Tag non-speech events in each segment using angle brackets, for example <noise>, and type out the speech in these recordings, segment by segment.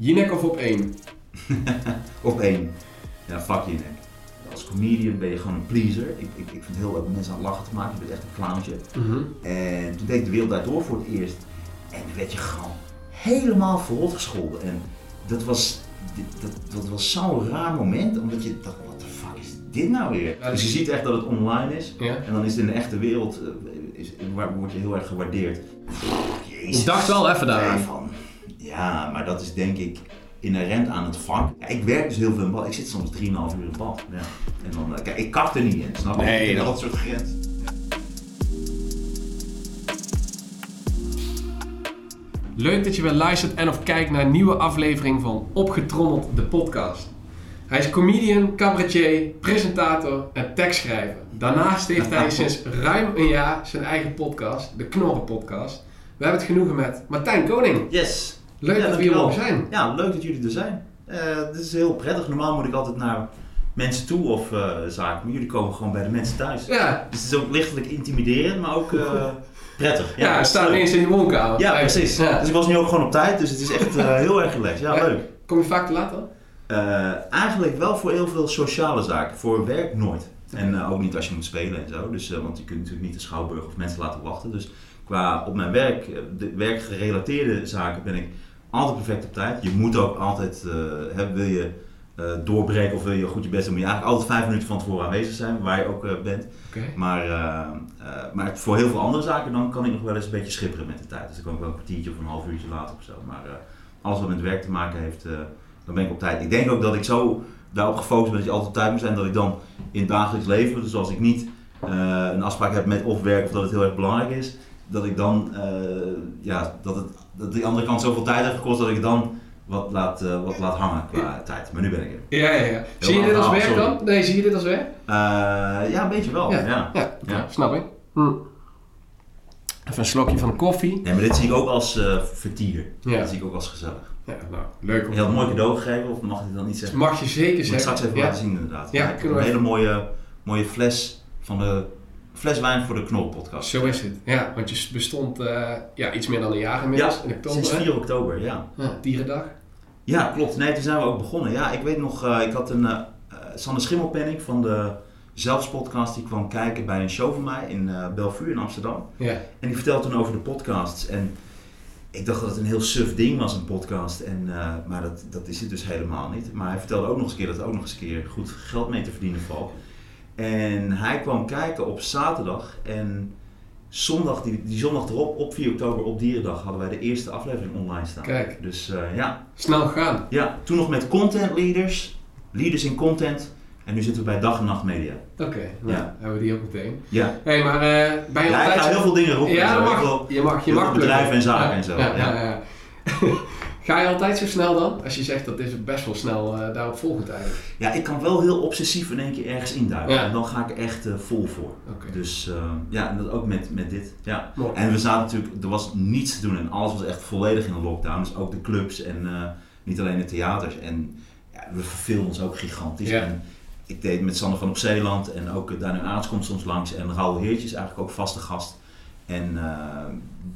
Jinek of op één? <laughs> op één. Ja, fuck je nek. Als comedian ben je gewoon een pleaser. Ik, ik, ik vind het heel leuk om mensen aan het lachen te maken. Je bent echt een clowntje. En toen deed ik de wereld daardoor voor het eerst. En dan werd je gewoon helemaal verrot gescholden. En dat was, dat, dat was zo'n raar moment, omdat je dacht, wat de fuck is dit nou weer? Ja, dus je ziet echt dat het online is. Ja. En dan is het in de echte wereld, eh, is, waar, word je heel erg gewaardeerd. Jezus. Ik dacht wel even daaraan. Ja, maar dat is denk ik inherent aan het vak. Ja, ik werk dus heel veel in bad. Ik zit soms 3,5 uur in bad. Ja. En dan, eh, kijk, ik kap er niet in, snap je? Nee, dat soort grens. Leuk dat je weer luistert en of kijkt naar een nieuwe aflevering van Opgetrommeld, de podcast. Hij is comedian, cabaretier, presentator en tekstschrijver. Daarnaast heeft hij sinds ruim een jaar zijn eigen podcast, de Knorren Podcast. We hebben het genoegen met Martijn Koning. Yes. Leuk Ja, dat we hier mogen zijn. Ja, leuk dat jullie er zijn. Eh dit is heel prettig. Normaal moet ik altijd naar mensen toe of eh, zaken. Maar jullie komen gewoon bij de mensen thuis. Ja, Dus het is ook lichtelijk intimiderend, maar ook eh, <laughs> prettig. ja, dat is staat leuk. ineens in je woonkamer. Ja, Eigenlijk. precies. Ja. Dus ik was nu ook gewoon op tijd, dus het is echt heel erg relaxed. Ja, Ja. leuk. Kom je vaak te laat dan? Eigenlijk wel voor heel veel sociale zaken. Voor werk nooit. En ook niet als je moet spelen en zo. Dus, want je kunt natuurlijk niet de schouwburg of mensen laten wachten. Dus qua op mijn werk, eh, de werkgerelateerde zaken, ben ik altijd perfect op tijd. Je moet ook altijd, eh, hè, wil je eh, doorbreken of wil je goed je best doen, moet je eigenlijk altijd vijf minuten van tevoren aanwezig zijn, waar je ook eh, bent. Maar, eh, eh, maar voor heel veel andere zaken dan kan ik nog wel eens een beetje schipperen met de tijd. Dus dan kan ik wel een kwartiertje of een half uurtje later of zo. Maar eh, alles wat met werk te maken heeft, eh, dan ben ik op tijd. Ik denk ook dat ik zo daarop gefocust ben dat je altijd op tijd moet zijn, dat ik dan in het dagelijks leven, dus als ik niet eh, een afspraak heb met of werk of dat het heel erg belangrijk is, dat ik dan, eh, ja, dat, het, dat die andere kant zoveel tijd heeft gekost dat ik dan wat laat, eh, wat laat hangen qua tijd. Maar nu ben ik er. Ja, ja, ja. Zie je dit als werk dan? Nee, zie je dit als werk? Eh, ja, een beetje wel. Ja. ja. Ja, oké, Ja. snap ik. Hm. Even een slokje van koffie. Nee, maar dit zie ik ook als vertier. Ja. Dat zie ik ook als gezellig. Ja, nou, leuk om heel mooi cadeau gegeven, of mag ik dat niet zeggen? mag je zeker Moet ik zeggen. straks even laten zien inderdaad. Ja, een hele mooie, mooie fles van de fles wijn voor de Knol podcast. Zo is het. Ja, want je bestond eh, ja, iets meer dan een jaar inmiddels. Ja, in oktober. Sinds hè? 4 oktober, ja. Ja, dierendag. Ja, klopt. Nee, toen zijn we ook begonnen. Ja, ik weet nog, eh, ik had een eh, Sander Schimmelpenning van de Zelfs podcast, die kwam kijken bij een show van mij in Bellevue in Amsterdam. Ja. En die vertelde toen over de podcasts. En ik dacht dat het een heel suf ding was, een podcast. En, maar dat, dat is het dus helemaal niet. Maar hij vertelde ook nog eens een keer dat er ook nog eens een keer goed geld mee te verdienen valt. En hij kwam kijken op zaterdag. En zondag, die, die zondag erop, op 4 oktober, op Dierendag, hadden wij de eerste aflevering online staan. Kijk. Dus eh, ja. Snel gegaan. ja, toen nog met content leaders. Leaders in content. En nu zitten we bij Dag en Nacht Media. Oké, nou, Ja. hebben we die ook meteen. Ja, Hé, maar eh bij je ja ik altijd... ga heel veel dingen roepen. Ja, Heel mag. Je mag, je mag bedrijven en zaken Ja, en zo, ja. ja. <laughs> Ga je altijd zo snel dan? Als je zegt dat is best wel snel eh, daarop volgend eigenlijk. Ja, ik kan wel heel obsessief in één keer ergens induiken. Ja. En dan ga ik echt eh, vol voor. Dus eh, ja, en dat ook met, met dit. Ja. Mooi. En we zaten natuurlijk, er was niets te doen en alles was echt volledig in de lockdown. Dus ook de clubs en eh, niet alleen de theaters. En ja, we verveelden ons ook gigantisch. Ja. En ik deed met Sander van op Zeeland en ook uh, Daniel Aarts komt soms langs. En Raoul Heertjes eigenlijk ook vaste gast. En eh,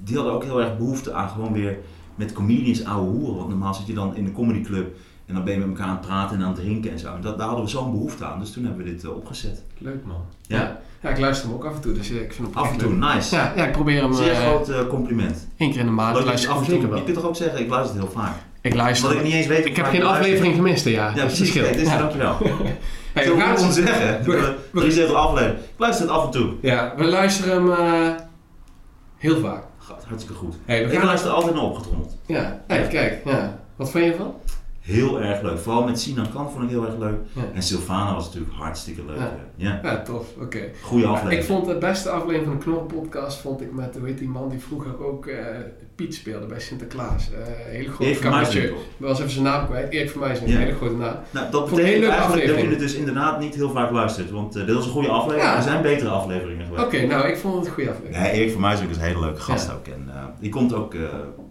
die hadden ook heel erg behoefte aan gewoon weer met comedians ouwe hoeren. Want normaal zit je dan in de comedyclub en dan ben je met elkaar aan het praten en aan het drinken en zo. En dat, daar hadden we zo'n behoefte aan. Dus toen hebben we dit eh, opgezet. Leuk man. Ja. Ja. ik luister hem ook af en toe, dus eh, ik vind hem Af en toe, leuk. nice. Ja, ja, ik probeer hem Zeer eh groot compliment. één keer in de maand. Luister af en toe, zeker je wel. kunt toch ook zeggen, ik luister het heel vaak. Ik luister. Omdat ik niet eens weet Ik heb geen aflevering gemist, ja. Ja, Dat is precies. het verschil. Kijk, dus Ja. dankjewel. <laughs> Hey, we, gaan het- gewoon zeggen. we- we- Drie zetel aflevering. Ik luister het af en toe. ja, we luisteren hem heel vaak. Gaat hartstikke goed. Hey, we Ik gaan luister altijd naar opgetrommeld. Ja, hey, kijk. Ja. Wat vind je ervan? Heel erg leuk. Vooral met Sinan Kant vond ik heel erg leuk. Ja. En Sylvana was natuurlijk hartstikke leuk. Ja. Ja, tof. Oké. goede Maar aflevering. Ik vond de beste aflevering van de Knorren-podcast vond ik met, heet die man die vroeger ook eh, Piet speelde bij Sinterklaas. Eh hele grote. Ik was even zijn naam kwijt. Erik van mij is een hele grote naam. Nou, dat Vond betekent eigenlijk dat je het dus inderdaad niet heel vaak luistert. Want eh, dit was een goede aflevering. Er zijn betere afleveringen Oké, geweest. nou ik vond het een goede aflevering. Nee, Erik van Muiswinkel is een hele leuke gast ook. En die komt ook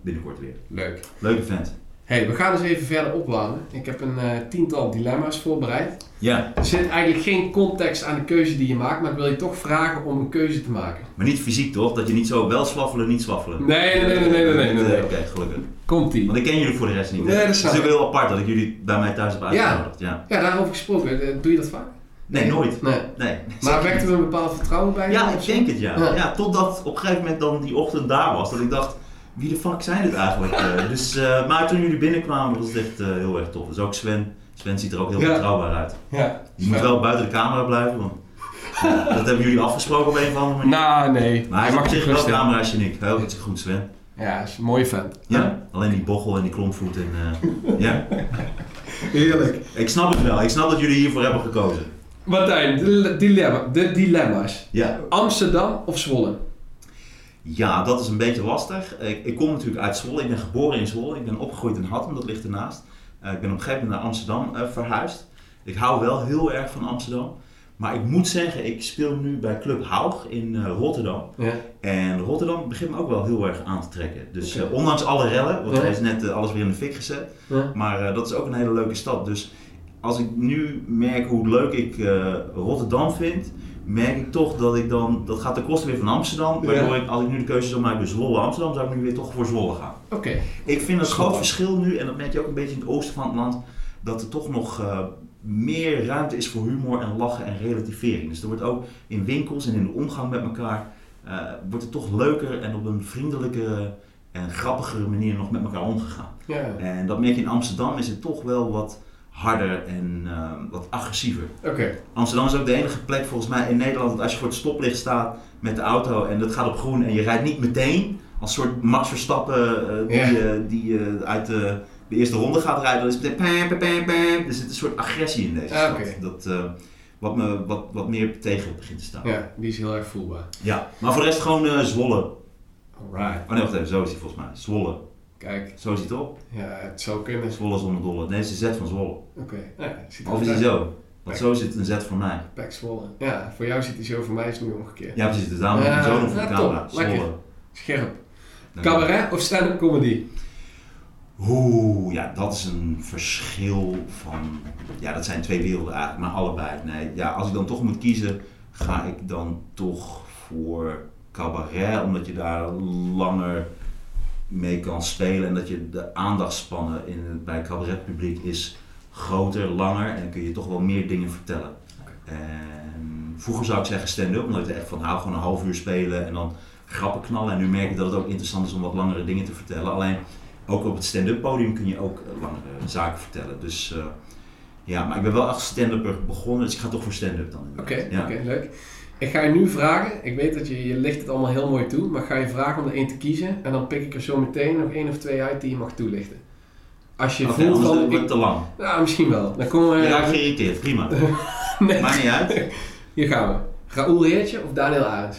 binnenkort weer. Leuk. Leuke vent. Hey, we gaan eens even verder opwarmen. Ik heb een eh, tiental dilemma's voorbereid. Ja, Er zit eigenlijk geen context aan de keuze die je maakt, maar ik wil je toch vragen om een keuze te maken. maar niet fysiek toch? Dat je niet zo wel swaffelen, niet swaffelen. Nee, nee, nee, nee, nee, nee, nee, nee. Oké, gelukkig. Komt-ie. Want ik ken jullie voor de rest niet. Nee, dat het snap is ook heel apart dat ik jullie bij mij thuis heb uitgenodigd. Ja. Ja, daarover gesproken. Eh, Doe je dat vaak? Nee, nooit. Nee. Nee. Maar wekt er een bepaald vertrouwen bij? Ja, ik denk het ja. Ja. ja. Totdat op een gegeven moment dan die ochtend daar was, dat ik dacht, wie de fuck zijn dit eigenlijk? Eh, <laughs> dus, eh, maar toen jullie binnenkwamen, was het echt eh, heel erg tof. Dus ook Sven. Sven ziet er ook heel Ja. betrouwbaar uit. Ja. Je moet wel buiten de camera blijven, want ja, dat hebben jullie afgesproken op een of andere manier. Nou, nee. maar hij mag mag zich wel camera's en ik. Heel goed, goed Sven. Ja, hij is een mooie fan. Ja. Alleen die bochel en die klompvoet en eh, ja. <laughs> Heerlijk. Ik snap het wel. Ik snap dat jullie hiervoor hebben gekozen. Martijn, de, dilemma, de dilemma's. Ja. Amsterdam of Zwolle? Ja, dat is een beetje lastig. Ik, ik kom natuurlijk uit Zwolle. Ik ben geboren in Zwolle. Ik ben opgegroeid in Hattem, dat ligt ernaast. Eh, ik ben op een gegeven moment naar Amsterdam eh, verhuisd. Ik hou wel heel erg van Amsterdam. Maar ik moet zeggen, ik speel nu bij Club Haug in eh, Rotterdam. Ja. En Rotterdam begint me ook wel heel erg aan te trekken. Dus ondanks alle rellen, want Ja. hij is net alles weer in de fik gezet. Ja. Maar dat is ook een hele leuke stad. Dus als ik nu merk hoe leuk ik Rotterdam vind, merk ik toch dat ik dan, dat gaat ten koste weer van Amsterdam. Waardoor ik, als ik nu de keuze zou maken tussen Zwolle en Amsterdam, zou ik nu weer toch voor Zwolle gaan. Oké. Ik vind het groot verschil nu, en dat merk je ook een beetje in het oosten van het land, dat er toch nog eh, meer ruimte is voor humor en lachen en relativering. Dus er wordt ook in winkels en in de omgang met elkaar, eh, wordt het toch leuker en op een vriendelijkere en grappigere manier nog met elkaar omgegaan. Ja. En dat merk je in Amsterdam is het toch wel wat harder en eh, wat agressiever. Amsterdam is ook de enige plek volgens mij in Nederland dat als je voor het stoplicht staat met de auto en dat gaat op groen en je rijdt niet meteen als soort Max Verstappen eh, die, Ja. die eh, uit de, de eerste ronde gaat rijden, dan is het meteen pam, pam, pam. Er zit een soort agressie in deze Ah, stad. Dat, wat, me, wat, wat meer tegen begint te staan. Ja. Ja, die is heel erg voelbaar. Maar voor de rest gewoon eh, Zwolle. Alright. Oh nee, wacht even, zo is hij volgens mij. Zwolle. Kijk, Zo is hij toch? ja, het zou kunnen. Zwolle zonder dolle. Nee, het is een Z van Zwolle. Oké. Ja, ziet er Of is uit. zo? Want zo zit een Z voor mij. Pek Zwolle. Ja, voor jou ziet hij zo, voor mij is het nu omgekeerd. Ja, precies. Dus daarom heb ik Ja, zo nog voor de ja, camera. Lekker. Zwolle. Scherp. Dank. Cabaret of stand-up comedy? Oeh, ja, dat is een verschil van. Ja, dat zijn twee werelden eigenlijk, maar allebei. Nee, ja, als ik dan toch moet kiezen, ga ik dan toch voor cabaret, omdat je daar langer mee kan spelen en dat je de aandachtspannen in bij het cabaretpubliek is groter, langer en dan kun je toch wel meer dingen vertellen. En vroeger zou ik zeggen stand-up, omdat ik er echt van hou, gewoon een half uur spelen en dan grappen knallen. En nu merk ik dat het ook interessant is om wat langere dingen te vertellen. Alleen ook op het stand-up podium kun je ook eh, langere zaken vertellen. Dus eh, ja, maar ik ben wel echt stand-upper begonnen, dus ik ga toch voor stand-up dan. Oké, oké, leuk. Ik ga je nu vragen, ik weet dat je, je ligt het allemaal heel mooi toe, maar ik ga je vragen om er één te kiezen en dan pik ik er zo meteen nog één of twee uit die je mag toelichten. Als je voelt van, ik, te lang. nou misschien wel, dan komen we, Ja, geïrriteerd, prima. <laughs> nee, Maakt niet uit. <laughs> hier gaan we. Raoul Heertje of Daniel Arends?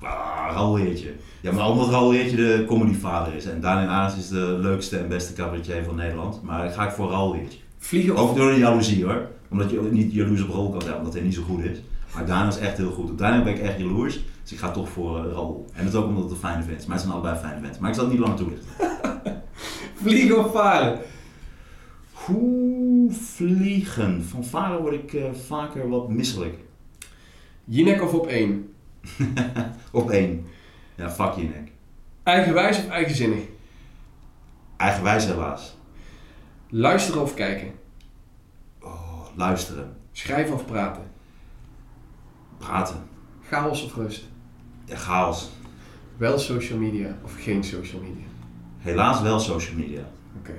Ah, Raoul Heertje. Ja, maar omdat Raoul Heertje de comedyvader is. En Daniel Arends is de leukste en beste cabaretier van Nederland. Maar dan ga ik voor Raoul Heertje. Vliegen of... Ook door de jaloezie hoor. Omdat je ook niet jaloers op Raoul kan zijn, omdat hij niet zo goed is. Maar Daniel is echt heel goed. Daniel ben ik echt jaloers. Dus ik ga toch voor uh, Raoul. En dat ook omdat het een fijne vent is. Maar het zijn allebei fijne venten. Maar ik zal het niet lang toelichten. <laughs> Vliegen of varen? Hoe vliegen? Van varen word ik eh, vaker wat misselijk. Jinek of op één? <laughs> Op één. Ja, fuck je nek. Eigenwijs of eigenzinnig? Eigenwijs helaas. Luisteren of kijken? Oh, luisteren. Schrijven of praten? Praten. Chaos of rust? Ja, chaos. Wel social media of geen social media? Helaas wel social media. Oké.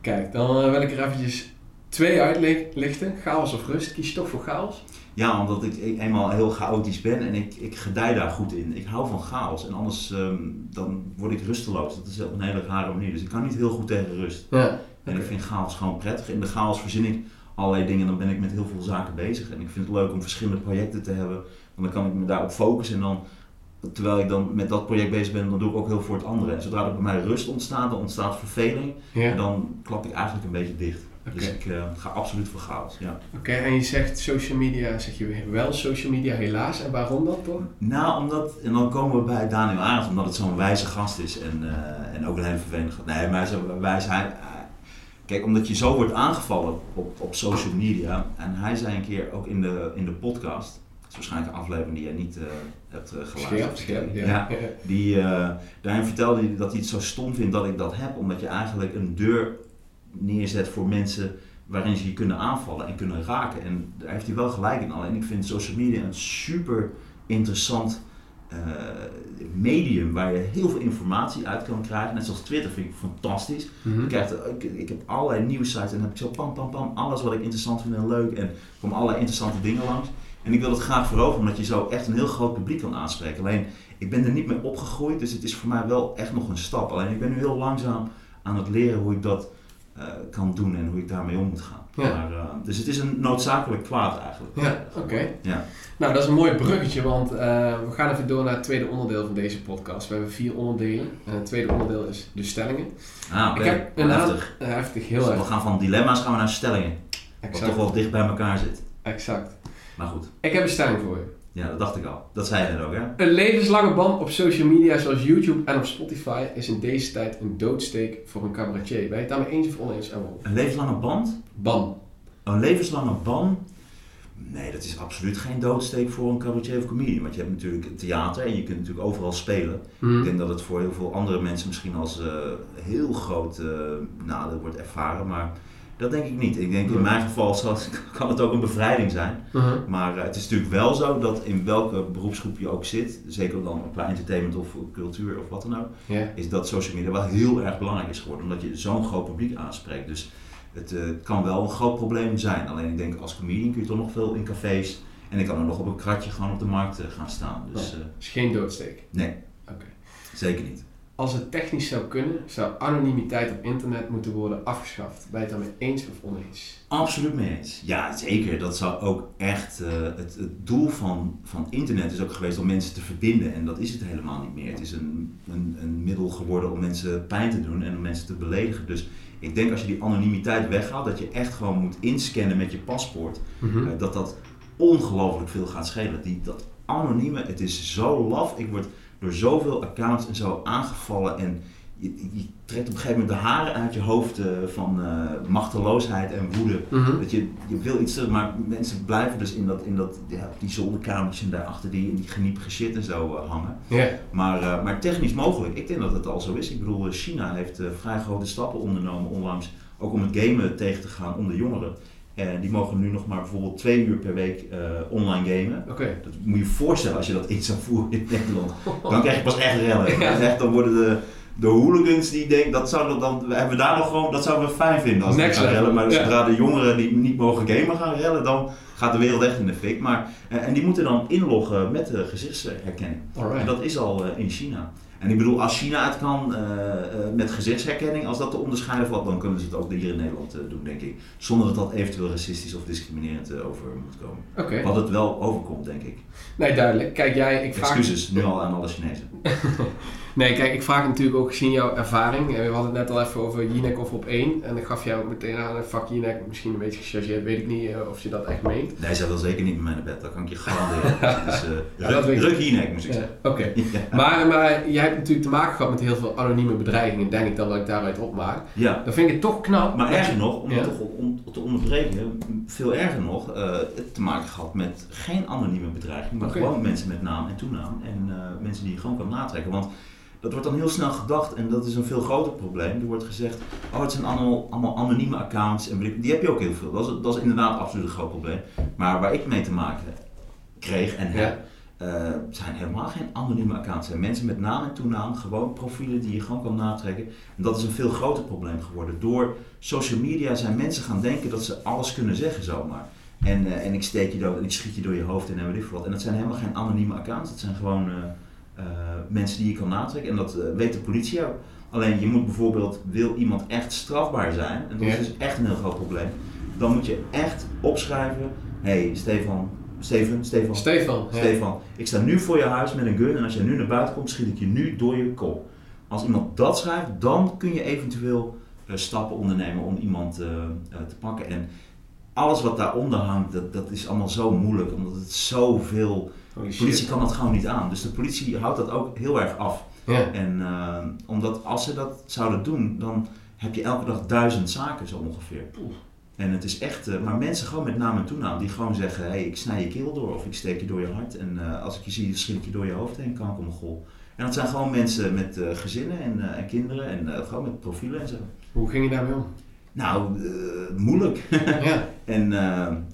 Kijk, dan eh, wil ik er eventjes twee uitlichten. Chaos of rust. Kies je toch voor chaos? Ja, omdat ik, ik eenmaal heel chaotisch ben en ik, ik gedij daar goed in. Ik hou van chaos en anders ehm, dan word ik rusteloos. Dat is op een hele rare manier. Dus ik kan niet heel goed tegen rust. Ja. En ik vind chaos gewoon prettig. In de chaos verzin ik allerlei dingen. Dan ben ik met heel veel zaken bezig. En ik vind het leuk om verschillende projecten te hebben. Want dan kan ik me daarop focussen. En dan terwijl ik dan met dat project bezig ben, dan doe ik ook heel voor het andere. En zodra er bij mij rust ontstaat, dan ontstaat verveling. Ja. En dan klap ik eigenlijk een beetje dicht. Dus ik eh, ga absoluut voor chaos. Ja. Oké, en je zegt social media, zeg je wel social media helaas. En waarom dat toch? Nou, omdat, en dan komen we bij Daniel Arends, omdat het zo'n wijze gast is en, eh, en ook een hele vervelende gast. Nee, maar hij. Kijk, omdat je zo wordt aangevallen op, op social media. En hij zei een keer ook in de, in de podcast. Dat is waarschijnlijk een aflevering die jij niet eh, hebt uh, geluisterd. Scherp, scherp, ja. Ja. Ja. Die, eh, daarin vertelde hij dat hij het zo stom vindt dat ik dat heb, omdat je eigenlijk een deur neerzet voor mensen waarin ze je kunnen aanvallen en kunnen raken. En daar heeft hij wel gelijk in. Alleen ik vind social media een super interessant eh, medium waar je heel veel informatie uit kan krijgen. Net zoals Twitter vind ik fantastisch. Mhm. Je krijgt, ik, ik heb allerlei nieuwsites en dan heb ik zo pam pam pam alles wat ik interessant vind en leuk en komen allerlei interessante dingen langs. En ik wil het graag veroveren omdat je zo echt een heel groot publiek kan aanspreken. Alleen ik ben er niet mee opgegroeid, dus het is voor mij wel echt nog een stap. Alleen ik ben nu heel langzaam aan het leren hoe ik dat eh, kan doen en hoe ik daarmee om moet gaan. Ja. Maar, eh, dus het is een noodzakelijk kwaad eigenlijk. Ja, oké. Ja. Nou, dat is een mooi bruggetje, want eh, we gaan even door naar het tweede onderdeel van deze podcast. We hebben vier onderdelen. En het tweede onderdeel is de stellingen. Ah, oké. Een heftig. Heftig, Dus heel we heftig. gaan van dilemma's gaan we naar stellingen. Wat Exact, toch wel dicht bij elkaar zit. exact. Maar goed, Ik heb een stelling voor je. Ja, dat dacht ik al. Dat zei je net ook, hè? Een levenslange band op social media zoals YouTube en op Spotify is in deze tijd een doodsteek voor een cabaretier. Ben je het daarmee eens of oneens en? Een levenslange band? Ban. Een levenslange ban? Nee, dat is absoluut geen doodsteek voor een cabaretier of comedian. Want je hebt natuurlijk het theater en je kunt natuurlijk overal spelen. Mhm. Ik denk dat het voor heel veel andere mensen misschien als eh, heel groot eh, nadeel wordt ervaren. Maar dat denk ik niet. Ik denk in mijn geval zal- kan het ook een bevrijding zijn. Mhm. Maar eh, het is natuurlijk wel zo dat in welke beroepsgroep je ook zit, zeker dan qua entertainment of cultuur of wat dan ook, is dat social media wel heel erg belangrijk is geworden. Omdat je zo'n groot publiek aanspreekt. Dus het eh, kan wel een groot probleem zijn. Alleen ik denk als comedian kun je toch nog veel in cafés. En ik kan er nog op een kratje gewoon op de markt eh, gaan staan. Dus is geen doodsteek. nee, Oké. zeker niet. Als het technisch zou kunnen, zou anonimiteit op internet moeten worden afgeschaft. Ben je het daarmee eens of oneens? Absoluut mee eens. Ja, zeker. Dat zou ook echt. eh, het, het doel van, van internet is ook geweest om mensen te verbinden. En dat is het helemaal niet meer. Het is een, een, een middel geworden om mensen pijn te doen en om mensen te beledigen. Dus ik denk als je die anonimiteit weghaalt, dat je echt gewoon moet inscannen met je paspoort. Mhm. eh, dat dat ongelooflijk veel gaat schelen. Die, dat anonieme, het is zo laf. Ik word door zoveel accounts en zo aangevallen. En je, je trekt op een gegeven moment de haren uit je hoofd eh, van eh, machteloosheid en woede. Mhm. Dat je, je wil iets terug, maar mensen blijven dus in, dat, in dat, ja, die zolderkamertjes en daarachter die, die geniepige shit en zo eh, hangen. Maar, maar technisch mogelijk, ik denk dat het al zo is. Ik bedoel, China heeft vrij grote stappen ondernomen onlangs, ook om het gamen tegen te gaan onder jongeren. En die mogen nu nog maar bijvoorbeeld twee uur per week eh, online gamen. Dat moet je je voorstellen als je dat in zou voeren in Nederland. Dan krijg je pas echt rellen. Ja. Echt, dan worden de, de hooligans die denken, dat zouden dan, we hebben daar nog gewoon, dat zouden we fijn vinden als we gaan rellen. Maar ja. zodra de jongeren die niet mogen gamen gaan rellen, dan gaat de wereld echt in de fik. Maar, eh, en die moeten dan inloggen met de gezichtsherkenning. En dat is al eh, in China. En ik bedoel, als China het kan eh, eh, met gezichtsherkenning, als dat te onderscheiden valt, dan kunnen ze het ook hier in Nederland eh, doen, denk ik. Zonder dat dat eventueel racistisch of discriminerend over moet komen. Oké. Wat het wel overkomt, denk ik. Nee, duidelijk. Kijk, jij, ik vraag... Excuses, nu al aan alle Chinezen. <laughs> Nee, kijk, ik vraag natuurlijk ook gezien jouw ervaring. We hadden het net al even over Jinek of op één. En ik gaf jou meteen aan een vak Jinek. Misschien een beetje gechargeerd, weet ik niet of je dat echt meent. Nee, zij wil zeker niet met mij naar bed, dat kan ik je garanderen. <laughs> Dus, Ja, dat weet ruk, ik. nek, moest ik Ja, zeggen. Oké. <laughs> Ja. Maar, maar jij hebt natuurlijk te maken gehad met heel veel anonieme bedreigingen, denk ik dan dat ik daaruit opmaak. ja. Dan vind ik het toch knap. Maar erger nog, om Ja. toch om, te onderbreken, veel erger nog, het te maken gehad met geen anonieme bedreiging, maar gewoon mensen met naam en toenaam en eh, mensen die je gewoon kan natrekken. Want dat wordt dan heel snel gedacht en dat is een veel groter probleem. Er wordt gezegd, oh het zijn allemaal, allemaal anonieme accounts en die heb je ook heel veel. Dat is, dat is inderdaad absoluut een groot probleem. Maar waar ik mee te maken kreeg en heb, Ja. Eh, zijn helemaal geen anonieme accounts. Het zijn mensen met naam en toenaam, gewoon profielen die je gewoon kan natrekken. En dat is een veel groter probleem geworden. Door social media zijn mensen gaan denken dat ze alles kunnen zeggen zomaar. En, eh, en ik steek je door, en ik schiet je door je hoofd en weet ik wat. En dat zijn helemaal geen anonieme accounts. Dat zijn gewoon eh, mensen die je kan natrekken. En dat weet de politie ook. Alleen je moet bijvoorbeeld, wil iemand echt strafbaar zijn, en dat is dus echt een heel groot probleem, dan moet je echt opschrijven, hé hey, Stefan, Steven, Stefan. Stefan. ja. Stefan, ik sta nu voor je huis met een gun en als jij nu naar buiten komt, schiet ik je nu door je kop. Als iemand dat schrijft, dan kun je eventueel eh, stappen ondernemen om iemand eh, eh, te pakken. En alles wat daaronder hangt, dat, dat is allemaal zo moeilijk, omdat het zoveel... De politie kan dat gewoon niet aan. Dus de politie houdt dat ook heel erg af. Ja. En omdat als ze dat zouden doen, dan heb je elke dag duizend zaken zo ongeveer. En het is echt, eh, maar mensen gewoon met naam en toenaam die gewoon zeggen: hé, hey, ik snij je keel door of ik steek je door je hart. En eh, als ik je zie, schiet ik je door je hoofd heen, kan ik om een gol. En dat zijn gewoon mensen met eh, gezinnen en, en kinderen en gewoon met profielen en zo. Hoe ging je daarmee om? Nou, moeilijk. <laughs> ja. <laughs> En,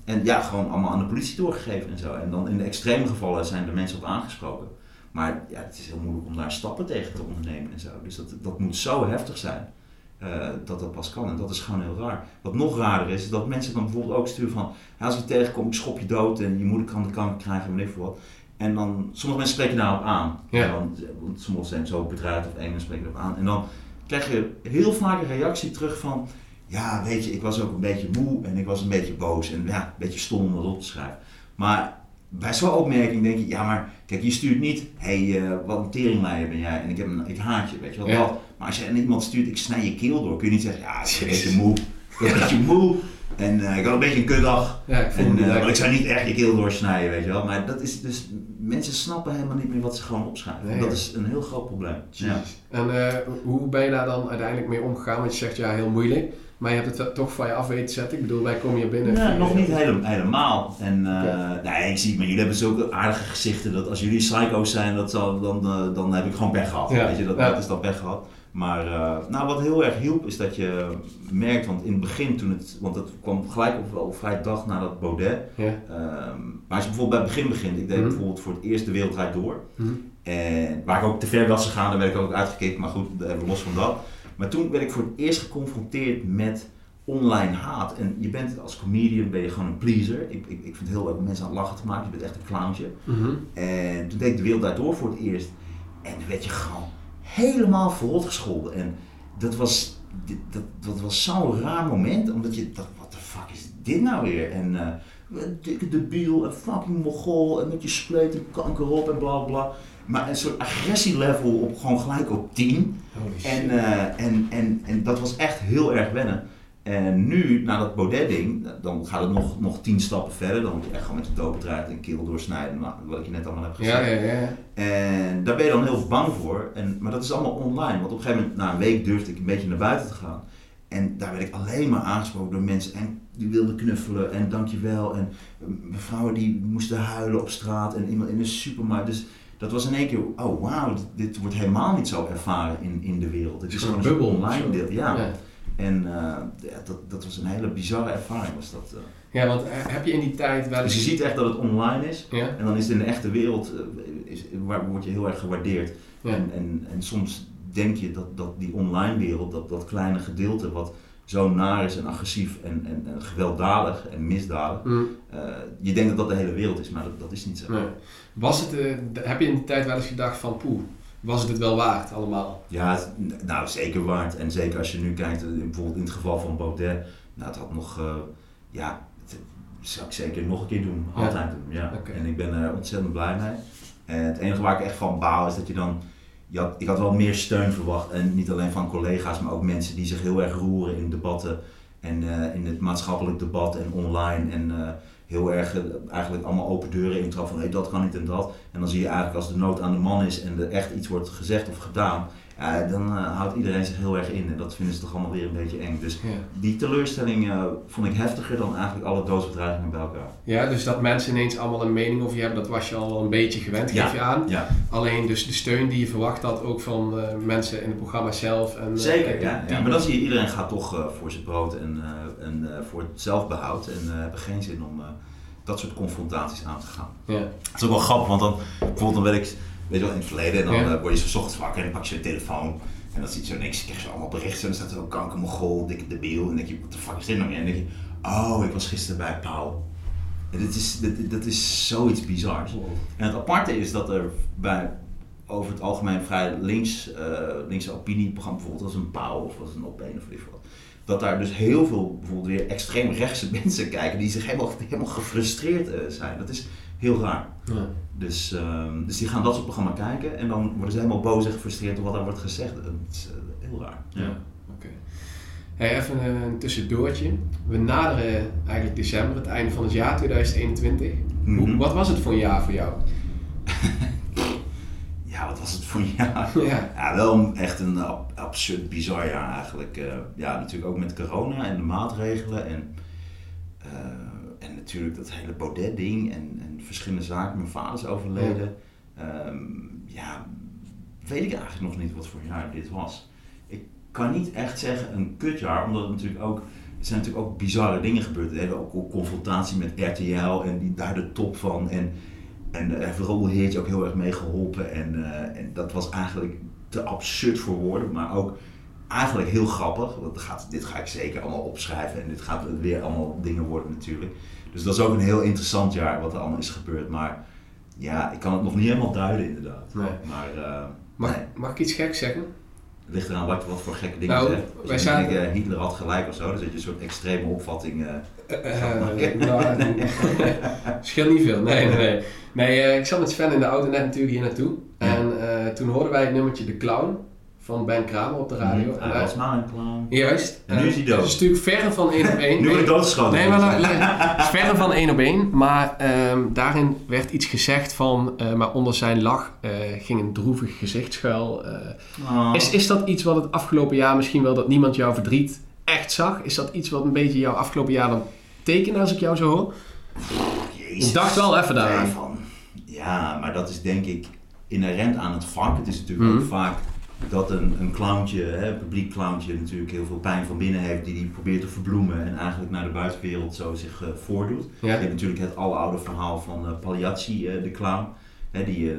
en ja, gewoon allemaal aan de politie doorgegeven en zo. En dan in de extreme gevallen zijn er mensen op aangesproken. Maar ja, het is heel moeilijk om daar stappen tegen te ondernemen en zo. Dus dat, dat moet zo heftig zijn eh, dat dat pas kan. En dat is gewoon heel raar. Wat nog raarder is, is dat mensen dan bijvoorbeeld ook sturen van... Als je tegenkomt, ik schop je dood en je moeder kan de kanker krijgen en weet ik veel wat. En dan, sommige mensen spreken daarop aan. Ja. En dan, want sommigen zijn zo bedreigd of eng en spreken erop aan. En dan krijg je heel vaak een reactie terug van... Ja, weet je, ik was ook een beetje moe en ik was een beetje boos en ja, een beetje stom om dat op te schrijven. Maar bij zo'n opmerking denk je, ja maar kijk, je stuurt niet, hé, hey, eh, wat een teringleier ben jij en ik, heb een, ik haat je, weet je wel. Ja. dat. Maar als je aan iemand stuurt, ik snij je keel door, kun je niet zeggen, ja, ik ben een beetje moe, ik ben een beetje moe en eh, ik had een beetje een kutdag. Ja, ik En, me eh, maar ik zou niet echt je keel doorsnijden, weet je wel. Maar dat is dus, mensen snappen helemaal niet meer wat ze gewoon opschrijven. Nee, dat ja. is een heel groot probleem. En hoe ben je daar dan uiteindelijk mee omgegaan? Want je zegt ja, heel moeilijk. Maar je hebt het toch van je af weten te zetten. Ik bedoel, wij komen hier binnen. Nee, via- nog niet hele- helemaal. En eh, nee, ik zie, maar jullie hebben zulke aardige gezichten dat als jullie psycho's zijn, dat zal, dan, eh, dan heb ik gewoon pech gehad. Ja, Weet je, dat, ja. dat is dan pech gehad. Maar eh, nou, wat heel erg hielp is dat je merkt, want in het begin toen het, want het kwam gelijk op wel vrij dag na dat Baudet. Ja. Ehm, maar als je bijvoorbeeld bij het begin begint, ik deed Mhm. bijvoorbeeld voor het eerst de door. Mhm. En waar ik ook te ver was gegaan, daar werd ik ook uitgekikt, maar goed, even los van dat. Maar toen werd ik voor het eerst geconfronteerd met online haat. En je bent als comedian ben je gewoon een pleaser. Ik, ik, ik vind het heel leuk om mensen aan het lachen te maken. Je bent echt een clowntje. Mhm. En toen deed ik de wereld daardoor voor het eerst. En toen werd je gewoon helemaal verrot gescholden. En dat was, dat, dat was zo'n raar moment. Omdat je dacht, wat de fuck is dit nou weer? En eh, dikke debiel en fucking mogol. En met je spleet en kanker op en bla bla, bla. Maar een soort agressielevel op gewoon gelijk op 10. Holy shit. En, eh, en, en, en dat was echt heel erg wennen. En nu, na dat Baudet-ding, dan gaat het nog, nog tien stappen verder. Dan moet je echt gewoon met de dood bedreigd en keel doorsnijden, nou, wat ik je net allemaal heb gezegd. ja, ja, ja. En daar ben je dan heel bang voor. En, maar dat is allemaal online. Want op een gegeven moment, na een week, durfde ik een beetje naar buiten te gaan. En daar werd ik alleen maar aangesproken door mensen. En die wilden knuffelen en dankjewel. En eh, vrouwen die moesten huilen op straat. En iemand in de supermarkt. Dus dat was in één keer, oh wauw, dit, dit wordt helemaal niet zo ervaren in, in de wereld. Het is gewoon een bubbel, online deel. Ja. Ja. En eh, ja, dat, dat was een hele bizarre ervaring. Was dat, eh. Ja, want eh, heb je in die tijd wel Dus je ziet echt dat het online is. Ja, En dan is het in de echte wereld, is, waar, word je heel erg gewaardeerd. ja. En, en, en soms denk je dat, dat die online wereld, dat, dat kleine gedeelte wat zo naar is en agressief en, en, en gewelddadig en misdadig, Mm, eh, je denkt dat dat de hele wereld is, maar dat, dat is niet zo. nee. Was het, eh, heb je in die tijd wel eens gedacht van poeh, was het het wel waard allemaal? Ja, nou zeker waard. En zeker als je nu kijkt, eh, bijvoorbeeld in het geval van Baudet, nou het had nog, eh, ja, het zou ik zeker nog een keer doen, Ja. altijd doen. Ja. En ik ben er ontzettend blij mee. En het enige waar ik echt van baal is dat je dan, had, ik had wel meer steun verwacht. En niet alleen van collega's, maar ook mensen die zich heel erg roeren in debatten. En eh, in het maatschappelijk debat en online. En eh, heel erg eh, eigenlijk allemaal open deuren intrappen van hey, dat kan niet en dat. En dan zie je eigenlijk als de nood aan de man is en er echt iets wordt gezegd of gedaan. Ja, dan eh, houdt iedereen zich heel erg in en dat vinden ze toch allemaal weer een beetje eng. Dus Ja. die teleurstelling eh, vond ik heftiger dan eigenlijk alle doodsbedreigingen bij elkaar. ja, dus dat mensen ineens allemaal een mening over je hebben, dat was je al wel een beetje gewend, geef Ja. je aan. Ja, Alleen dus de steun die je verwacht had ook van eh, mensen in het programma zelf. En, zeker. Ja, ja. Maar dan zie je, iedereen gaat toch voor zijn brood en, en voor het zelfbehoud en hebben geen zin om dat soort confrontaties aan te gaan. Ja. Het is ook wel grappig, want dan bijvoorbeeld dan werd ik, weet je wel, in het verleden en dan Ja. eh, word je zo 's ochtends wakker en dan pak je je telefoon. En dan zie je zo niks, krijg je allemaal berichten en dan staat er ook kanker, mogol, dikke debiel. En dan denk je, wat de fuck is dit nou weer? En dan denk je, oh, ik was gisteren bij Pauw. En dit is, dit, dat is zoiets bizars. En het aparte is dat er bij over het algemeen vrij links, eh linkse opinieprogramma, bijvoorbeeld als een Pauw of als een Op1 of ik wat. dat daar dus heel veel bijvoorbeeld weer extreem rechtse <laughs> mensen kijken die zich helemaal, helemaal gefrustreerd eh, zijn. Dat is heel raar. Ja. Dus, ehm, dus die gaan dat soort programma kijken en dan worden ze helemaal boos en gefrustreerd door wat er wordt gezegd. Dat is eh, heel raar. Ja, oké. Hey, even een, tussendoortje. We naderen eigenlijk december, het einde van het jaar 2021. Hoe, Mhm. wat was het voor een jaar voor jou? <laughs> Ja, wat was het voor een jaar? <laughs> Ja. Ja, wel echt een ab- absurd bizar jaar eigenlijk. Eh, ja, natuurlijk ook met corona en de maatregelen en, eh, en natuurlijk dat hele Baudet-ding en, en verschillende zaken. Mijn vader is overleden. Ehm, ja, weet ik eigenlijk nog niet wat voor jaar dit was. Ik kan niet echt zeggen een kutjaar, omdat het natuurlijk ook, er zijn natuurlijk ook bizarre dingen gebeurd. Er hebben ook, confrontatie met RTL en die, daar de top van. En, en daar heeft Roel Heertje ook heel erg mee geholpen. En, eh, en dat was eigenlijk te absurd voor woorden, maar ook eigenlijk heel grappig. Want gaat, dit ga ik zeker allemaal opschrijven en dit gaat weer allemaal dingen worden natuurlijk. Dus dat is ook een heel interessant jaar wat er allemaal is gebeurd. Maar ja, ik kan het nog niet helemaal duiden inderdaad. Nee. Maar eh, Mag, nee, mag ik iets geks zeggen? het ligt eraan wat, wat voor gekke dingen Nou, zegt. Wij je zaten- denkt, eh, Hitler had gelijk of zo, dan zit je een soort extreme opvatting. <laughs> scheelt niet veel. Nee, nee, nee. nee ik zat met Sven in de auto net natuurlijk hier naartoe. En toen hoorden wij het nummertje De Clown van Ben Kramer op de radio. Hij was een clown. Juist. En nu is hij dood. Het is natuurlijk verre van één op één. <laughs> Nu wordt hij doodgeschoten. Nee, maar het is verre van één op één. Maar ehm, daarin werd iets gezegd van, eh, maar onder zijn lach eh, ging een droevig gezicht schuil. eh. Oh. is, is dat iets wat het afgelopen jaar misschien wel dat niemand jouw verdriet echt zag? Is dat iets wat een beetje jouw afgelopen jaar dan tekent als ik jou zo hoor? Jezus. Ik dacht wel even daaraan. Ja, maar dat is denk ik inherent aan het vak. Het is natuurlijk Mhm. ook vaak dat een, een clowntje, hè, een publiek clowntje, natuurlijk heel veel pijn van binnen heeft, die die probeert te verbloemen en eigenlijk naar de buitenwereld zo zich eh, voordoet. Je hebt natuurlijk het aloude verhaal van Pagliacci, eh, de clown. Hè, die,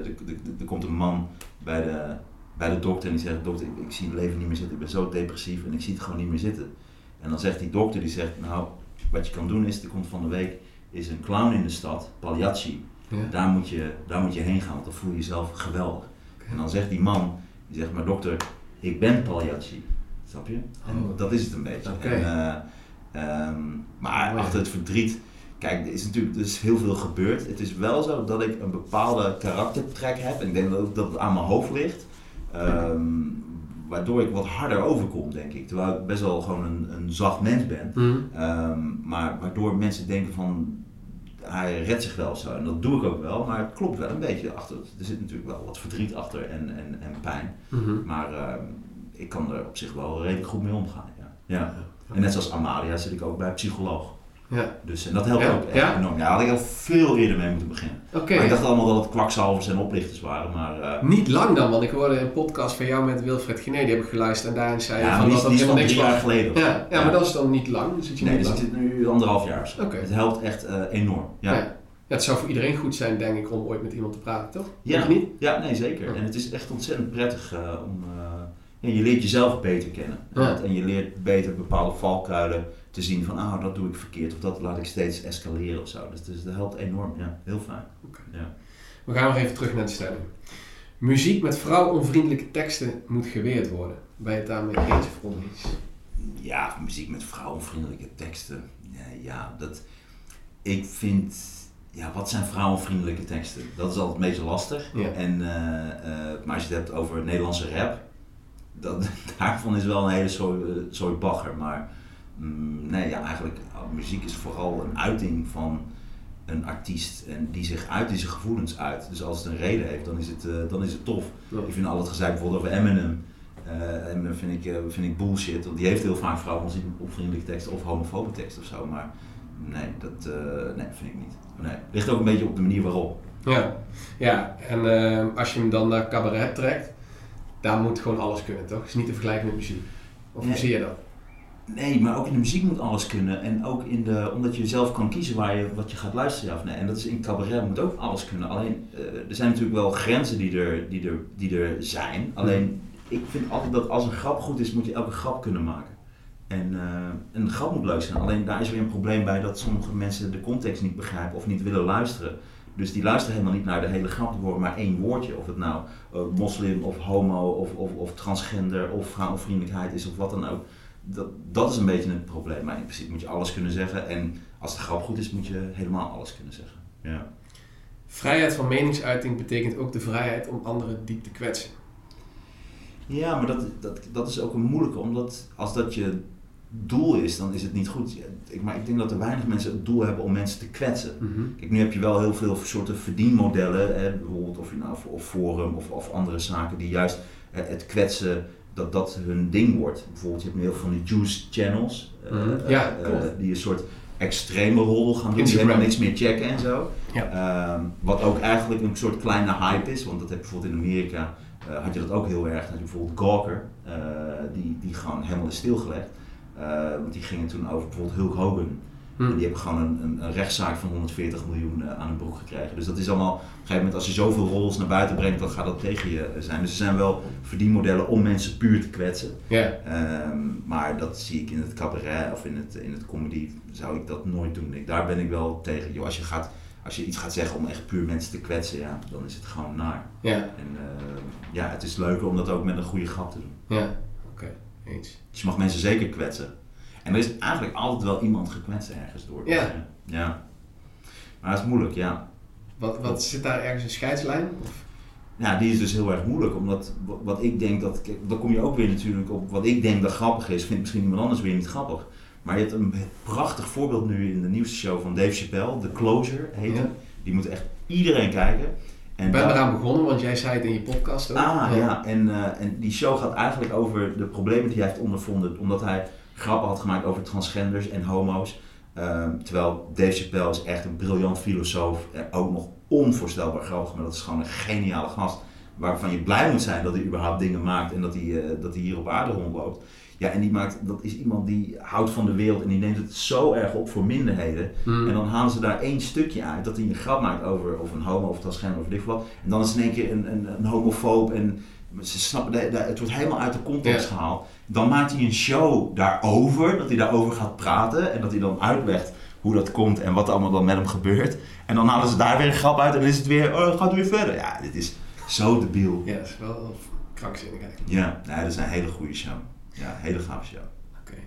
er komt een man bij de, bij de dokter en die zegt, dokter, ik, ik zie het leven niet meer zitten, ik ben zo depressief en ik zie het gewoon niet meer zitten. En dan zegt die dokter, die zegt, nou, wat je kan doen is, er komt van de week, is een clown in de stad, Pagliacci. Ja. Daar, moet je, daar moet je heen gaan, want dan voel je jezelf geweldig. En dan zegt die man, die zegt, maar dokter, ik ben Pagliacci. Snap je? En Oh. dat is het een beetje. En, eh, ehm, maar achter het verdriet, kijk, er is natuurlijk er is heel veel gebeurd. Het is wel zo dat ik een bepaalde karaktertrek heb. En ik denk dat, ook dat het aan mijn hoofd ligt. Ehm, waardoor ik wat harder overkom, denk ik. Terwijl ik best wel gewoon een, een zacht mens ben. Mhm. Ehm, maar waardoor mensen denken van hij redt zich wel zo. En dat doe ik ook wel, maar het klopt wel een beetje achter. Er zit natuurlijk wel wat verdriet achter en, en, en pijn. Mhm. Maar ehm, ik kan er op zich wel redelijk goed mee omgaan. Ja. Ja. En net zoals Amalia zit ik ook bij een psycholoog. Ja. Dus en dat helpt Ja? ook echt enorm. Ja, had ik al veel eerder mee moeten beginnen. Oké. Maar ik dacht allemaal dat het kwakzalvers en oplichters waren. Maar eh, Niet lang dan, want ik hoorde een podcast van jou met Wilfred Gené, die heb ik geluisterd en daarin zei je ja, van die, dat is- dat helemaal niks jaar geleden. Ja, ja, maar dat is dan niet lang, dus zit je Nee, dus ik zit nu anderhalf jaar. Oké. Het helpt echt eh, enorm. Ja. Ja. Het zou voor iedereen goed zijn, denk ik, om ooit met iemand te praten, toch? Ja, niet? ja nee zeker. Ja. En het is echt ontzettend prettig eh, om. ja, je leert jezelf beter kennen. Ja. En je leert beter bepaalde valkuilen te zien van, ah, dat doe ik verkeerd of dat laat ik steeds escaleren of zo. Dus, dus dat helpt enorm, ja, heel fijn. Ja. We gaan nog even terug naar de stelling. Muziek met vrouwonvriendelijke teksten moet geweerd worden. Ben je het daarmee eens of oneens? ja, muziek met vrouwenvriendelijke teksten. Ja, ja, dat. Ik vind. Ja, wat zijn vrouwenvriendelijke teksten? Dat is altijd het meest lastig. Ja. En, eh, eh, maar als je het hebt over Nederlandse rap, dat, <laughs> daarvan is wel een hele soort, eh, soort bagger. Maar mm, nee, ja, eigenlijk, uh, muziek is vooral een uiting van een artiest en die zich uit, die zijn gevoelens uit. Dus als het een reden heeft, dan is het, eh, dan is het tof. Ja. Ik vind al het gezeik bijvoorbeeld over Eminem. Eh Eminem vind ik, eh, vind ik bullshit, want die heeft heel vaak vrouwenvriendelijke teksten of homofobe teksten of zo. Maar nee, dat eh, nee, vind ik niet. Nee, ligt ook een beetje op de manier waarop. Ja, ja. en eh, als je hem dan naar cabaret trekt, daar moet gewoon alles kunnen, toch? Het is niet te vergelijken met muziek. Of hoe zie je dat? Nee, maar ook in de muziek moet alles kunnen. En ook in de, omdat je zelf kan kiezen waar je, wat je gaat luisteren of nee. En dat is in cabaret moet ook alles kunnen. Alleen, eh, er zijn natuurlijk wel grenzen die er, die er, die er zijn. Alleen, ik vind altijd dat als een grap goed is, moet je elke grap kunnen maken. En eh, een grap moet leuk zijn. Alleen daar is weer een probleem bij dat sommige mensen de context niet begrijpen of niet willen luisteren. Dus die luisteren helemaal niet naar de hele grap, die horen maar één woordje. Of het nou eh, moslim of homo of, of, of transgender of vrouwenvriendelijkheid is of wat dan ook. Dat, dat is een beetje het probleem. Maar in principe moet je alles kunnen zeggen. En als de grap goed is, moet je helemaal alles kunnen zeggen. Ja. Vrijheid van meningsuiting betekent ook de vrijheid om anderen diep te kwetsen. Ja, maar dat, dat, dat is ook een moeilijke, omdat als dat je doel is, dan is het niet goed. Ik, maar ik denk dat er weinig mensen het doel hebben om mensen te kwetsen. Kijk, nu heb je wel heel veel soorten verdienmodellen, hè, bijvoorbeeld of je nou of forum of, of andere zaken die juist eh, het kwetsen, dat dat hun ding wordt. Bijvoorbeeld, je hebt nu heel veel van die juice channels, eh, Mhm. Ja, eh, klopt. die een soort extreme rol gaan doen, die Instagram. helemaal niks meer checken en zo. Ja. Ehm, wat ook eigenlijk een soort kleine hype is, want dat heb je bijvoorbeeld in Amerika, eh, had je dat ook heel erg. Had je bijvoorbeeld Gawker, eh, die, die gewoon helemaal is stilgelegd. Eh, want die gingen toen over bijvoorbeeld Hulk Hogan. Hm. En die hebben gewoon een, een, een rechtszaak van 140 miljoen eh, aan hun broek gekregen. Dus dat is allemaal, op een gegeven moment als je zoveel roles naar buiten brengt, dan gaat dat tegen je eh, zijn. Dus er zijn wel verdienmodellen om mensen puur te kwetsen. Ehm, maar dat zie ik in het cabaret of in het, in het comedy, zou ik dat nooit doen. Ik, daar ben ik wel tegen. Als, je gaat, als je iets gaat zeggen om echt puur mensen te kwetsen, ja, dan is het gewoon naar. ja, En eh, ja, het is leuker om dat ook met een goede grap te doen. ja. Oké, eens. Dus je mag mensen zeker kwetsen. En er is eigenlijk altijd wel iemand gekwetst ergens door. Ja. ja. Maar het is moeilijk, ja. Wat, wat zit daar ergens een scheidslijn? Of? Ja, die is dus heel erg moeilijk, omdat wa- wat ik denk dat, dan kom je ook weer natuurlijk op wat ik denk dat grappig is, vindt misschien iemand anders weer niet grappig. Maar je hebt een prachtig voorbeeld nu in de nieuwste show van Dave Chappelle, The Closure heet Ja. Die moet echt iedereen kijken. En Ik ben eraan begonnen, want jij zei het in je podcast ook. Ah ja, en, eh, en die show gaat eigenlijk over de problemen die hij heeft ondervonden. Omdat hij grappen had gemaakt over transgenders en homo's. Ehm, terwijl Dave Chappelle is echt een briljant filosoof. En ook nog onvoorstelbaar grappig, maar dat is gewoon een geniale gast. Waarvan je blij moet zijn dat hij überhaupt dingen maakt en dat hij, eh, dat hij hier op aarde rondloopt. Ja, en die maakt, dat is iemand die houdt van de wereld en die neemt het zo erg op voor minderheden. Hm. En dan halen ze daar één stukje uit, dat hij een grap maakt over of een homo of transgender of dit of wat. En dan is het in één keer een, een, een homofoob en ze snappen, het wordt helemaal uit de context Ja. gehaald. Dan maakt hij een show daarover, dat hij daarover gaat praten en dat hij dan uitlegt hoe dat komt en wat er allemaal dan met hem gebeurt. En dan halen ze daar weer een grap uit en dan is het weer, oh, het gaat weer verder. Ja, dit is zo debiel. Ja, dat is wel krankzinnig eigenlijk. Ja, nee, dat is een hele goede show. Ja, een hele gave show. Oké.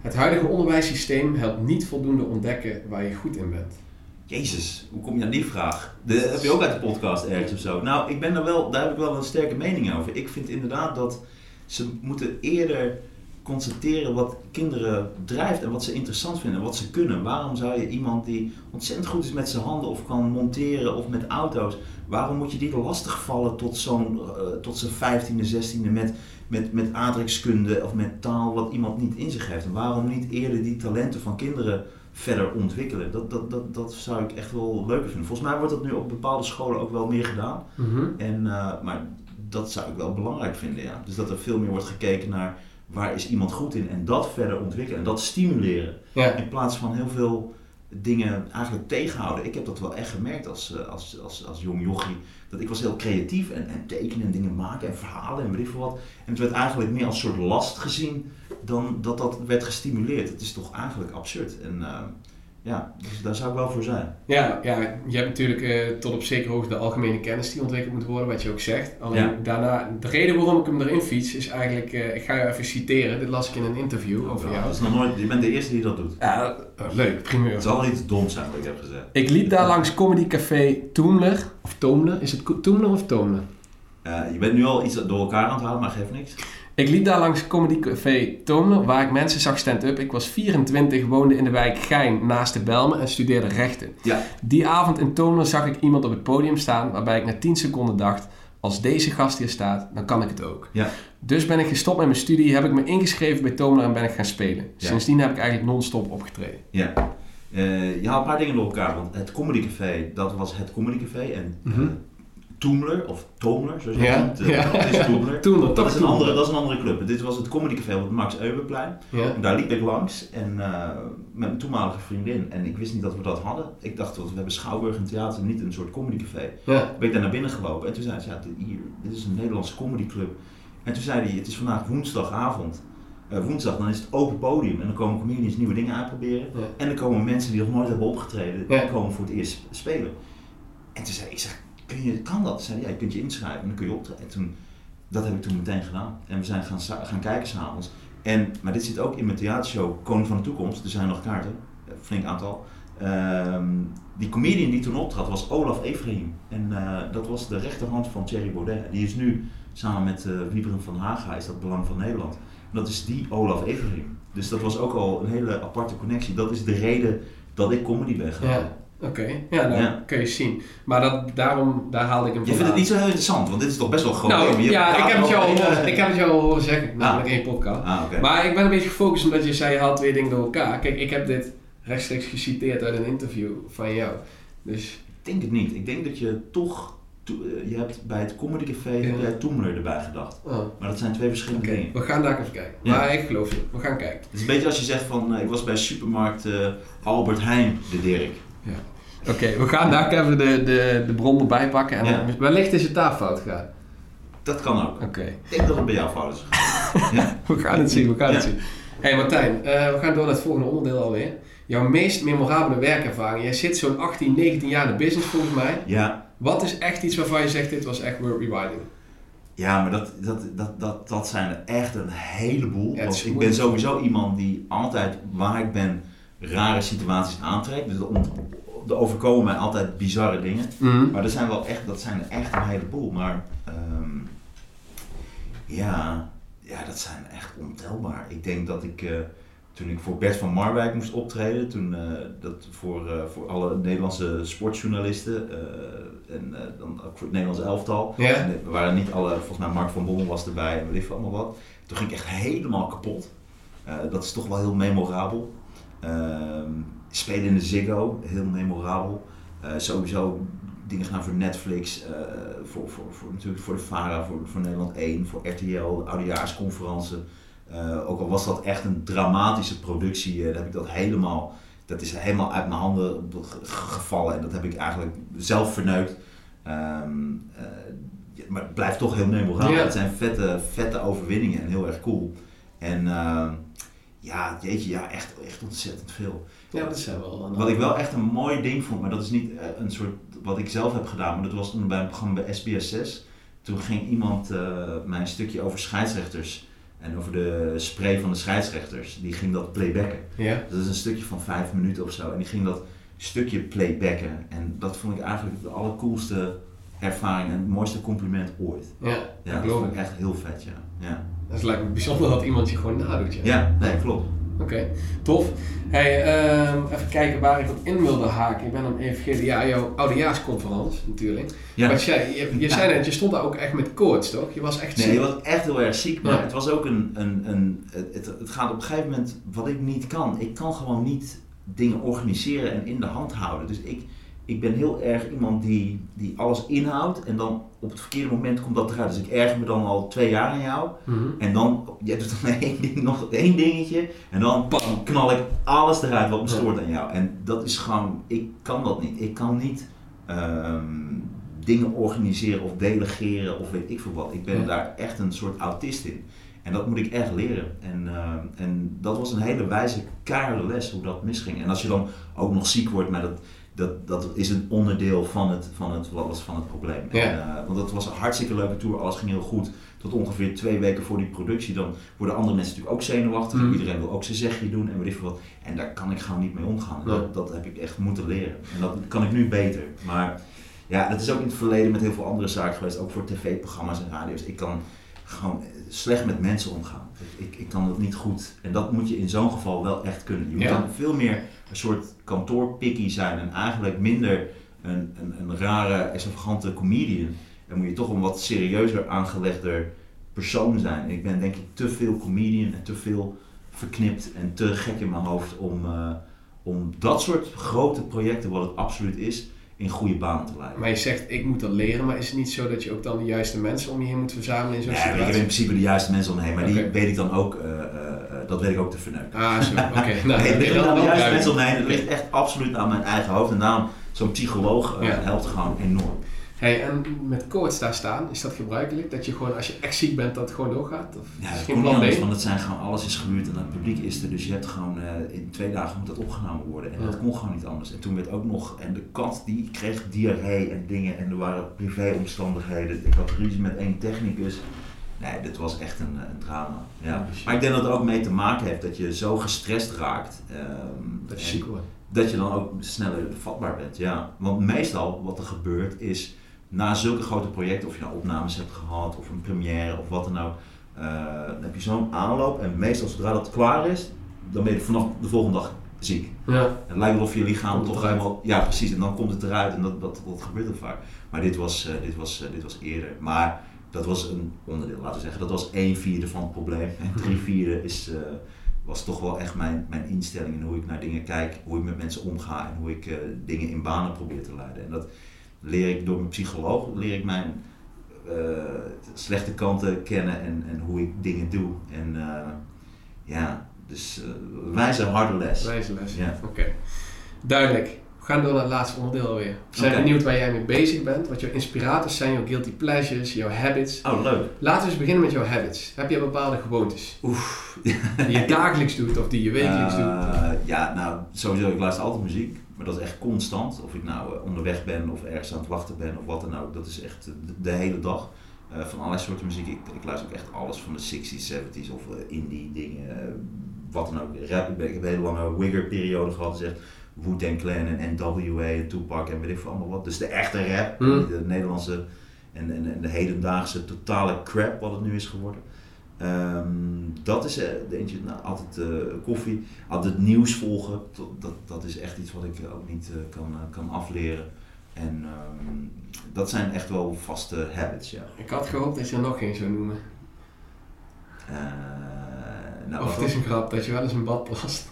Het huidige onderwijssysteem helpt niet voldoende ontdekken waar je goed in bent. Jezus, hoe kom je aan die vraag? De, heb je ook uit de podcast ergens of zo? Nou, ik ben daar wel, daar heb ik wel een sterke mening over. Ik vind inderdaad dat ze moeten eerder constateren wat kinderen drijft en wat ze interessant vinden en wat ze kunnen. Waarom zou je iemand die ontzettend goed is met zijn handen of kan monteren of met auto's, waarom moet je die lastigvallen tot zo'n, eh, tot zijn vijftiende, zestiende met, met, met aardrijkskunde of met taal wat iemand niet in zich heeft? En waarom niet eerder die talenten van kinderen verder ontwikkelen? Dat, dat, dat, dat zou ik echt wel leuker vinden. Volgens mij wordt dat nu op bepaalde scholen ook wel meer gedaan. En, eh, maar dat zou ik wel belangrijk vinden, ja. Dus dat er veel meer wordt gekeken naar waar is iemand goed in en dat verder ontwikkelen en dat stimuleren. Ja. In plaats van heel veel dingen eigenlijk tegenhouden. Ik heb dat wel echt gemerkt als, eh, als, als, als jong jochie. Dat ik was heel creatief en, en tekenen en dingen maken en verhalen en weet wat. En het werd eigenlijk meer als soort last gezien dan dat dat werd gestimuleerd. Het is toch eigenlijk absurd. En eh, ja, dus daar zou ik wel voor zijn. Ja, ja, je hebt natuurlijk eh, tot op zekere hoogte de algemene kennis die ontwikkeld moet worden, wat je ook zegt. Alleen Ja. daarna, de reden waarom ik hem erin fiets is eigenlijk, eh, ik ga je even citeren, dit las ik in een interview over jou. Dat is nog nooit, je bent de eerste die dat doet. Ja, oh, leuk, primeur. Het zal iets dom zijn wat ik heb gezegd. Ik liep daar langs Comedy Café Toomler, of Toomler, is het Toomler of Toomler? Eh, je bent nu al iets door elkaar aan het halen, maar geeft niks. Ik liep daar langs Comedy Café Toomler, waar ik mensen zag stand-up. Ik was 24, woonde in de wijk Gein naast de Belmen en studeerde rechten. Ja. Die avond in Toomler zag ik iemand op het podium staan, waarbij ik na 10 seconden dacht, als deze gast hier staat, dan kan ik het ook. Ja. Dus ben ik gestopt met mijn studie, heb ik me ingeschreven bij Toomler en ben ik gaan spelen. Ja. Sindsdien heb ik eigenlijk non-stop opgetreden. Ja. Eh, je haalt een paar dingen door elkaar, want het Comedy Café, dat was het Comedy Café. En Mhm. eh, Toomler, of Toomler, zoals je Ja, het noemt, ja. dat is Toomler. Toomler, Dat is, een andere, dat is een andere club. Dit was het Comedy Café op het Max Euberplein. Ja. En daar liep ik langs en, eh, met mijn toenmalige vriendin. En ik wist niet dat we dat hadden. Ik dacht, we hebben Schouwburg en theater, niet een soort comedy café. Ja. ben ik daar naar binnen gelopen en toen zei ze, ja, dit, hier, dit is een Nederlandse comedyclub. En toen zei hij, het is vandaag woensdagavond. Eh, woensdag, dan is het open podium en dan komen comedians nieuwe dingen uitproberen. Ja. En dan komen mensen die nog nooit hebben opgetreden, Ja. die komen voor het eerst spelen. En toen zei ik, ik zeg, kun je, kan dat? Zei ja, je kunt je inschrijven en dan kun je optreden. En toen, dat heb ik toen meteen gedaan. En we zijn gaan, gaan kijken s'avonds. En, maar dit zit ook in mijn theatershow Koning van de Toekomst. Er zijn nog kaarten, een flink aantal. Ehm, die comedian die toen optrad was Olaf Efraim. En eh, dat was de rechterhand van Thierry Baudet. Die is nu samen met uh, Wieberen van Haga, is dat Belang van Nederland. En dat is die Olaf Efraim. Dus dat was ook al een hele aparte connectie. Dat is de reden dat ik comedy ben gaan. Ja. Oké, ja, Ja. kun je zien. Maar dat, daarom, daar haalde ik hem Je vindt het niet zo heel interessant, want dit is toch best wel groot. Nou. Je ja, ik heb, het jou al horen, ik heb het jou al horen zeggen, namelijk één podcast. Ah. Maar ik ben een beetje gefocust omdat je zei, je haalt twee dingen door elkaar. Kijk, ik heb dit rechtstreeks geciteerd uit een interview van jou. Dus, Ik denk het niet. Ik denk dat je toch, to- eh, je hebt bij het Comedy Café Ja. heb jij Toemler erbij gedacht. oh, Maar dat zijn twee verschillende dingen. we gaan daar even kijken. Ja. Maar ik geloof je, we gaan kijken. Het is een beetje als je zegt van, eh, ik was bij supermarkt eh, Albert Heijn de Dirk. Oké, we gaan daar even de, de, de bron erbij pakken. En Ja. wellicht is het daar fout gegaan. Dat kan ook. Oké, Ik denk dat het bij jou fout is. <laughs> ja. we gaan het zien, we gaan het Ja. zien. Hé hey Martijn, eh, we gaan door naar het volgende onderdeel alweer. Jouw meest memorabele werkervaring. Jij zit zo'n 18, 19 jaar in de business volgens mij. ja, Wat is echt iets waarvan je zegt, dit was echt worth rewinding? Ja, maar dat, dat, dat, dat, dat zijn er echt een heleboel. Ja, Want ik ben sowieso iemand die altijd waar ik ben rare situaties aantrekt. Dus er er overkomen mij altijd bizarre dingen. Maar er zijn wel echt, dat zijn er echt een heleboel. Maar ehm, ja, ja, dat zijn echt ontelbaar. Ik denk dat ik, eh, toen ik voor Bert van Marwijk moest optreden, toen eh, dat voor, eh, voor alle Nederlandse sportjournalisten en dan ook voor het Nederlands elftal. En er waren niet alle, volgens mij Mark van Bommel was erbij en weet ik allemaal wat. Toen ging ik echt helemaal kapot. Dat is toch wel heel memorabel. Ehm, spelen in de Ziggo, heel memorabel. Eh, sowieso dingen gedaan voor Netflix, eh, voor, voor, voor, natuurlijk voor de VARA, voor, voor Nederland 1, voor RTL, de oudejaarsconferentie. Eh, ook al was dat echt een dramatische productie, dan heb ik dat helemaal, dat is helemaal uit mijn handen ge- gevallen en dat heb ik eigenlijk zelf verneukt. Ehm, eh, ja, maar het blijft toch heel memorabel. Ja. Het zijn vette, vette overwinningen en heel erg cool. En ehm, ja, jeetje, ja, echt, echt ontzettend veel. Ja, dat zijn wel... Wat ik wel echt een mooi ding vond, maar dat is niet eh, een soort wat ik zelf heb gedaan, maar dat was toen bij een programma bij SBS 6. Toen ging iemand eh mij een stukje over scheidsrechters en over de spray van de scheidsrechters. Die ging dat playbacken. Ja? Dat is een stukje van vijf minuten of zo. En die ging dat stukje playbacken. En dat vond ik eigenlijk de allercoolste ervaring en het mooiste compliment ooit. Ja, Ja, dat vond ik. ik echt heel vet, ja. Ja, Dat lijkt me bijzonder dat iemand je gewoon nadoet, ja. ja nee, klopt. Oké, tof. Hey, ehm, even kijken waar ik op in wilde haken. Ik ben hem even vergeten. Ja, jouw oudejaarsconferentie natuurlijk. Ja. Wat jij, je, je zei net, je stond daar ook echt met koorts, toch? Je was echt Nee, ziek. je was echt heel erg ziek, maar Ja. het was ook een. een, een het, het, het gaat op een gegeven moment wat ik niet kan. Ik kan gewoon niet dingen organiseren en in de hand houden. Dus ik, ik ben heel erg iemand die, die alles inhoudt en dan op het verkeerde moment komt dat eruit. Dus ik erger me dan al twee jaar aan jou. Mhm. En dan, jij doet dan <laughs> één ding, nog één dingetje en dan pam, knal ik alles eruit wat me stoort aan jou. En dat is gewoon, ik kan dat niet. Ik kan niet ehm, dingen organiseren of delegeren of weet ik veel wat. Ik ben Ja. daar echt een soort autist in. En dat moet ik echt leren. En, ehm, en dat was een hele wijze, keiharde les hoe dat misging. En als je dan ook nog ziek wordt, maar dat, dat, dat is een onderdeel van het, van het, was van het probleem. Ja. En, eh, want het was een hartstikke leuke tour, alles ging heel goed. Tot ongeveer twee weken voor die productie, dan worden andere mensen natuurlijk ook zenuwachtig. Mhm. Iedereen wil ook zijn zegje doen en weet ik wat. En daar kan ik gewoon niet mee omgaan. Dat, dat heb ik echt moeten leren. En dat kan ik nu beter. Maar ja, dat is ook in het verleden met heel veel andere zaken geweest. Ook voor tv-programma's en radio's. Ik kan gewoon eh, slecht met mensen omgaan. Ik, ik, kan dat niet goed. En dat moet je in zo'n geval wel echt kunnen. Je moet Ja. dan veel meer een soort kantoorpikkie zijn. En eigenlijk minder een, een, een rare, extravagante comedian. Dan moet je toch een wat serieuzer aangelegder persoon zijn. Ik ben denk ik te veel comedian en te veel verknipt en te gek in mijn hoofd om, eh, om dat soort grote projecten, wat het absoluut is, in goede banen te leiden. Maar je zegt, ik moet dat leren, maar is het niet zo dat je ook dan de juiste mensen om je heen moet verzamelen in zo'n Ja, ik heb in situatie? principe de juiste mensen om me heen, maar die weet ik dan ook, eh, eh, eh, dat weet ik ook te verneuken. Ah, zo, <laughs> oké. Nou, nee, dan- dan de juiste mensen om me heen. Het ligt echt absoluut aan mijn eigen hoofd. En daarom, zo'n psycholoog eh, Ja. helpt gewoon enorm. Hey, en met koorts daar staan, is dat gebruikelijk? Dat je gewoon, als je echt ziek bent, dat het gewoon doorgaat? Of Ja, is dat komt niet anders, want het zijn gewoon, alles is gehuurd en het publiek is er. Dus je hebt gewoon, eh, in twee dagen moet dat opgenomen worden. En Ja. dat kon gewoon niet anders. En toen werd ook nog, en de kat die kreeg diarree en dingen. En er waren privéomstandigheden. Ik had ruzie met één technicus. Nee, dit was echt een, een drama. Ja. Maar ik denk dat het ook mee te maken heeft dat je zo gestrest raakt. ehm, Dat je ziek wordt. dat je dan ook sneller vatbaar bent. Ja. Want meestal wat er gebeurt is, na zulke grote projecten, of je nou opnames hebt gehad, of een première, of wat dan ook, eh, dan heb je zo'n aanloop. En meestal zodra dat klaar is, dan ben je vanaf de volgende dag ziek. Ja. Het lijkt wel of je lichaam Komt toch helemaal... Ja, precies. En dan komt het eruit en dat, dat, dat gebeurt ook vaak. Maar dit was, eh, dit, was, eh, dit was eerder. Maar dat was een onderdeel, laten we zeggen. Dat was één vierde van het probleem. En <laughs> drie vierde is, was toch wel echt mijn, mijn instelling in hoe ik naar dingen kijk. Hoe ik met mensen omga en hoe ik dingen in banen probeer te leiden. En dat leer ik door mijn psycholoog. Leer ik mijn eh, slechte kanten kennen en, en hoe ik dingen doe. En eh, ja, dus eh wijze harde les. Wijze les. Ja. Oké. Duidelijk. We gaan door naar het laatste onderdeel alweer. We zijn benieuwd waar jij mee bezig bent, wat jouw inspirators zijn, jouw guilty pleasures, jouw habits. Oh, leuk. Laten we eens beginnen met jouw habits. Heb je bepaalde gewoontes Oef. die je dagelijks doet of die je wekelijks doet? Ja, nou, sowieso, ik luister altijd muziek. Maar dat is echt constant. Of ik nou eh, onderweg ben of ergens aan het wachten ben of wat dan ook. Dat is echt de, de hele dag. Eh, van allerlei soorten muziek. Ik, ik luister ook echt alles van de 60s, 70s of eh, indie dingen. eh, wat dan ook. Rap. Ik, ben, ik heb een hele lange Wigger periode gehad. Dus echt Wu-Tang Clan en NWA en Tupac en weet ik veel allemaal wat. Dus de echte rap. Hmm. De Nederlandse en, en, en de hedendaagse totale crap wat het nu is geworden. Ehm, dat is eh, eentje, nou, altijd eh, koffie, altijd nieuws volgen. Dat, dat, is echt iets wat ik eh, ook niet kan, kan afleren. En ehm, dat zijn echt wel vaste habits, ja. Ik had gehoopt dat je er nog geen zou noemen. Nou, of het is een grap dat je wel eens een bad plast.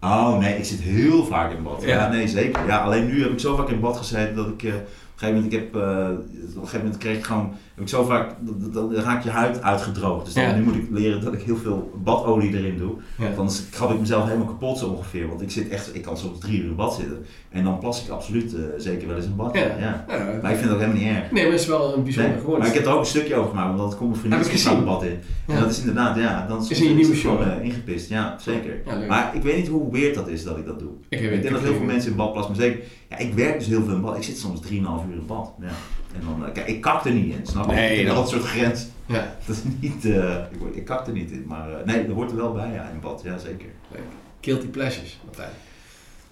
Oh nee, ik zit heel vaak in bad. Ja, Ja. nee, zeker. Ja, alleen nu heb ik zo vaak in bad gezeten dat ik... op een gegeven moment, ik heb, eh, op een gegeven moment kreeg ik gewoon, heb ik zo vaak, dan- dan dan raakt je huid uitgedroogd. Dus dan, Ja. nu moet ik leren dat ik heel veel badolie erin doe. Ja. Want anders krab ik mezelf helemaal kapot zo ongeveer. Want ik zit echt, ik kan soms drie uur in bad zitten. En dan plas ik absoluut eh, zeker wel eens in bad. Ja. Maar ik vind dat helemaal niet erg. Nee, maar het is wel een bijzonder Nee, maar ik heb er ook een stukje over gemaakt, want dat komt mijn ik vriendin gezien. het bad in. En dat is inderdaad, ja, dan Is in je nieuwe gewoon show. eh, ingepist. Ja, zeker. Maar ik weet niet hoe weird dat is dat ik dat doe. ik, Ik, denk dat heel veel mensen in bad plassen, maar zeker, ja, ik werk dus heel veel in bad. Ik zit soms 3,5 uur in bad. Ja. En dan, eh, kijk, ik kak er niet in, snap je? Nee, dat- dat soort grens. Ja, <laughs> Dat is niet, eh, ik, ik kak er niet in, maar eh, nee, dat hoort er wel bij, ja, in bad, ja zeker. leuk. Guilty pleasures, Martijn.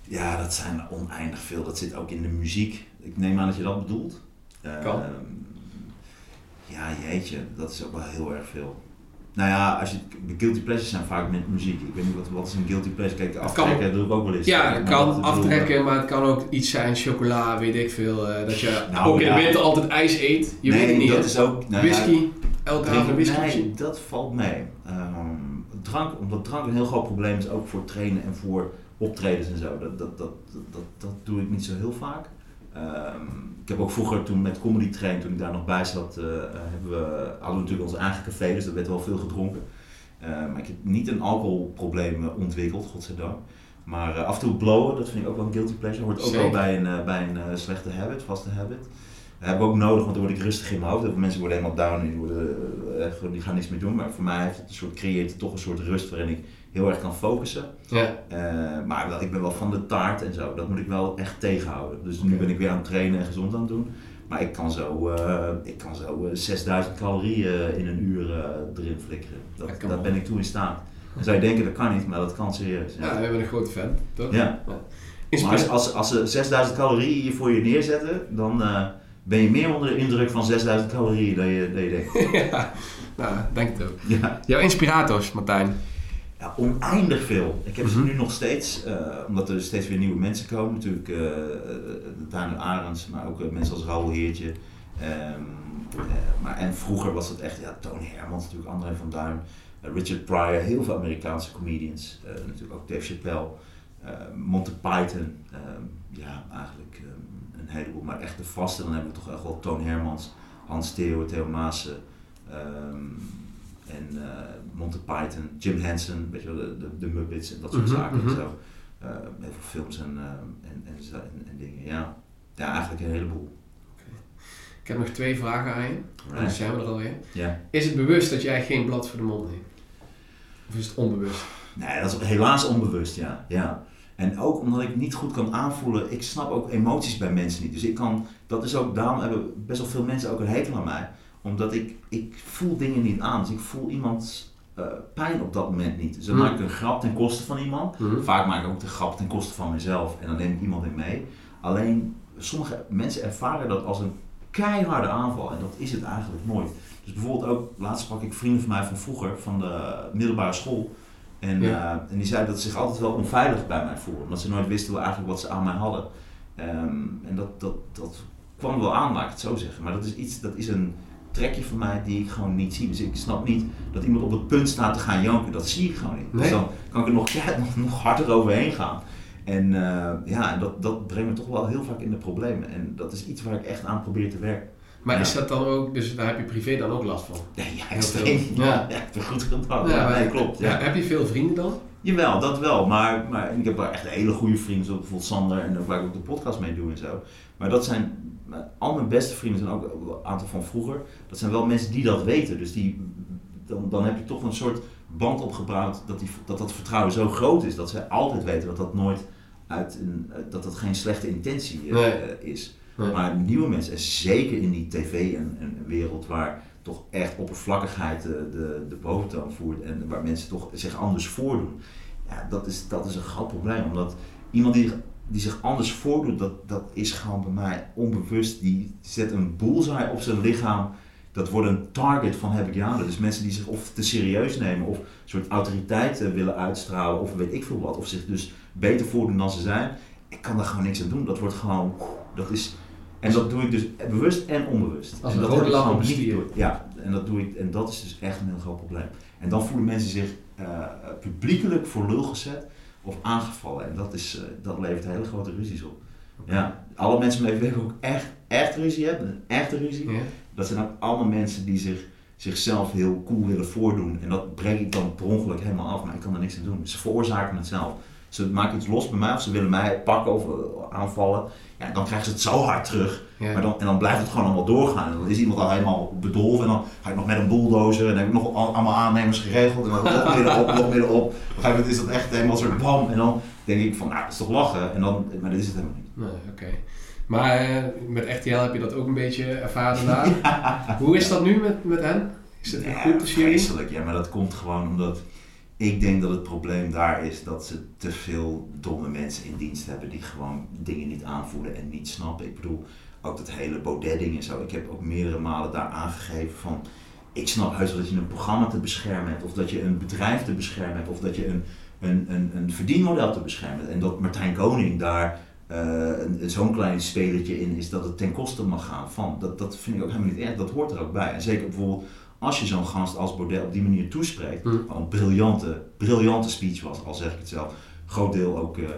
Ja, dat zijn oneindig veel. Dat zit ook in de muziek. Ik neem aan dat je dat bedoelt. Kan. Ja, jeetje, dat is ook wel heel erg veel. Nou ja, als je, de guilty pleasures zijn vaak met muziek. Ik weet niet wat, wat is een guilty pleasure. Kijk, aftrekken kan- doe ik ook wel eens. Ja, het dat kan aftrekken, maar het kan ook iets zijn, chocola, weet ik veel. eh, dat je Nou, ook in ja. de winter altijd ijs eet. Je nee, weet het niet, dat is ook... nou ja, Whisky, elke avond whisky. Nee, dat valt mee. Ehm, drank, omdat drank een heel groot probleem is, ook voor trainen en voor optredens en zo. Dat, dat, dat, dat, dat doe ik niet zo heel vaak. Ehm, ik heb ook vroeger toen met Comedy Train, toen ik daar nog bij zat, eh, hebben we, hadden we natuurlijk ons eigen café, dus er werd wel veel gedronken. Eh, maar ik heb niet een alcoholprobleem eh, ontwikkeld, godzijdank. Maar eh, af en toe blowen, dat vind ik ook wel een guilty pleasure. Hoort ook wel bij een, eh, bij een eh, slechte habit, vaste habit. Dat heb ik ook nodig, want dan word ik rustig in mijn hoofd. Heel mensen worden helemaal down en die, worden, eh, die gaan niks meer doen. Maar voor mij heeft het een soort, creëert het toch een soort rust waarin ik heel erg kan focussen. Ja, Eh, maar ik ben wel van de taart en zo. Dat moet ik wel echt tegenhouden. Dus nu ben ik weer aan het trainen en gezond aan het doen. Maar ik kan zo, eh, ik kan zo eh, 6000 calorieën in een uur eh, erin flikkeren. Dat, Dat ben ik toe in staat. Dan zou je denken dat kan niet, maar dat kan serieus. ja, Ja. we hebben een grote fan, toch? Ja. Maar als, als, als ze 6000 calorieën hier voor je neerzetten, dan eh, ben je meer onder de indruk van 6000 calorieën dan je, dan je denkt. <laughs> ja, nou, denk het ook. Ja. Jouw inspirators, Martijn. Ja, oneindig veel. Ik heb ze Mhm. nu nog steeds, eh, omdat er steeds weer nieuwe mensen komen. Natuurlijk uh, Daniel Arends, maar ook eh, mensen als Raoul Heertje. Ehm, eh, maar, en vroeger was het echt, ja, Tony Hermans natuurlijk, André van Duin, eh, Richard Pryor, heel veel Amerikaanse comedians. Eh, natuurlijk ook Dave Chappelle, eh, Monty Python. ehm, ja, eigenlijk ehm, een heleboel. Maar echt de vaste, dan hebben we toch echt wel Toon Hermans, Hans Theo, Theo Maassen. En uh, Monty Python, Jim Henson, weet je wel, de, de, de Muppets en dat soort Mhm, zaken mhm. en zo. Uh, heel veel films en, uh, en, en, en, en, dingen, ja. Ja, eigenlijk een heleboel. Ik heb nog twee vragen aan je. En dan Right. zijn we er alweer. Ja. Is het bewust dat jij geen blad voor de mond neemt? Of is het onbewust? Nee, dat is helaas onbewust, ja. ja. En ook omdat ik niet goed kan aanvoelen, ik snap ook emoties bij mensen niet. Dus ik kan, dat is ook, daarom hebben best wel veel mensen ook een hekel aan mij Omdat ik, ik voel dingen niet aan. Dus ik voel iemands eh, pijn op dat moment niet. Dus dan Hmm. maak ik een grap ten koste van iemand. Mhm. Vaak maak ik ook de grap ten koste van mezelf. En dan neem ik iemand in mee. Alleen, sommige mensen ervaren dat als een keiharde aanval. En dat is het eigenlijk nooit. Dus bijvoorbeeld ook, laatst sprak ik vrienden van mij van vroeger, van de middelbare school. En, Ja. eh, en die zeiden dat ze zich altijd wel onveilig bij mij voelden. Omdat ze nooit wisten wel eigenlijk wat ze aan mij hadden. Ehm, en dat, dat, dat kwam wel aan, laat ik het zo zeggen. Maar dat is iets, dat is een trekje van mij die ik gewoon niet zie. Dus ik snap niet dat iemand op het punt staat te gaan janken. Dat zie ik gewoon niet. Dus dan kan ik er nog, <laughs> ja, nog, nog harder overheen gaan. En eh, ja, en dat, dat brengt me toch wel heel vaak in de problemen. En dat is iets waar ik echt aan probeer te werken. Maar Ja. is dat dan ook, dus daar heb je privé dan ook last van? Ja, ja Heel extreem. veel. Ja, Ja. ja, ik ben goed gedaan. Ja, nee, klopt. Ja. Ja, heb je veel vrienden dan? Jawel, dat wel. Maar, maar ik heb wel echt hele goede vrienden, zoals bijvoorbeeld Sander en waar ik ook de podcast mee doe en zo. Maar dat zijn, al mijn beste vrienden zijn ook een aantal van vroeger. Dat zijn wel mensen die dat weten. Dus die, dan, dan heb je toch een soort band opgebouwd dat, die, dat dat vertrouwen zo groot is. Dat zij altijd weten dat dat nooit uit een, dat dat geen slechte intentie eh, Nee. is. Nee. Maar nieuwe mensen, en zeker in die tv en, en wereld waar toch echt oppervlakkigheid de, de, de boventoon voert en waar mensen toch zich anders voordoen. Ja, dat is, dat is een groot probleem. Omdat iemand die, die zich anders voordoet, dat, dat is gewoon bij mij onbewust. Die zet een bullseye op zijn lichaam. Dat wordt een target van Hebbianen. Dus mensen die zich of te serieus nemen of een soort autoriteit eh, willen uitstralen of weet ik veel wat. Of zich dus beter voordoen dan ze zijn. Ik kan daar gewoon niks aan doen. Dat wordt gewoon, dat is... En dat doe ik dus bewust en onbewust. Als en een dat heb op een niet door- Ja, en dat doe ik. En dat is dus echt een heel groot probleem. En dan voelen mensen zich eh, publiekelijk voor lul gezet of aangevallen. En dat, is, eh, dat levert hele grote ruzies op. Ja, alle mensen met wie ik ook echt, echt ruzie hebben, een echte ruzie, Ja. dat zijn ook allemaal mensen die zich, zichzelf heel cool willen voordoen. En dat breng ik dan per ongeluk helemaal af, maar ik kan er niks aan doen. Ze veroorzaken het zelf. Ze maken iets los bij mij of ze willen mij pakken of eh, aanvallen. Ja, dan krijgen ze het zo hard terug. Ja. Maar dan, en dan blijft het gewoon allemaal doorgaan. En dan is iemand al helemaal bedolven. En dan ga ik nog met een bulldozer. En dan heb ik nog al- allemaal aannemers geregeld. En dan nog middenop, nog middenop. Op een gegeven moment is dat echt helemaal een soort bam. En dan denk ik van, nou, dat is toch lachen. En dan, maar dat is het helemaal niet. Nee, oké. Maar eh, met RTL heb je dat ook een beetje ervaren daar. <laughs> Hoe is dat nu met, met hen? Is het Ja, goed jullie? vreselijk. Ja, maar dat komt gewoon omdat ik denk dat het probleem daar is dat ze te veel domme mensen in dienst hebben die gewoon dingen niet aanvoelen en niet snappen. Ik bedoel, ook dat hele Baudet-ding en zo. Ik heb ook meerdere malen daar aangegeven van. Ik snap heus wel dat je een programma te beschermen hebt, of dat je een bedrijf te beschermen hebt, of dat je een, een, een, een verdienmodel te beschermen hebt. En dat Martijn Koning daar eh, zo'n klein spelertje in is dat het ten koste mag gaan van. Dat, dat vind ik ook helemaal niet erg, dat hoort er ook bij. En zeker bijvoorbeeld als je zo'n gast als Baudet op die manier toespreekt, Hm. wat een briljante, briljante speech was, al zeg ik het zelf. Groot deel ook eh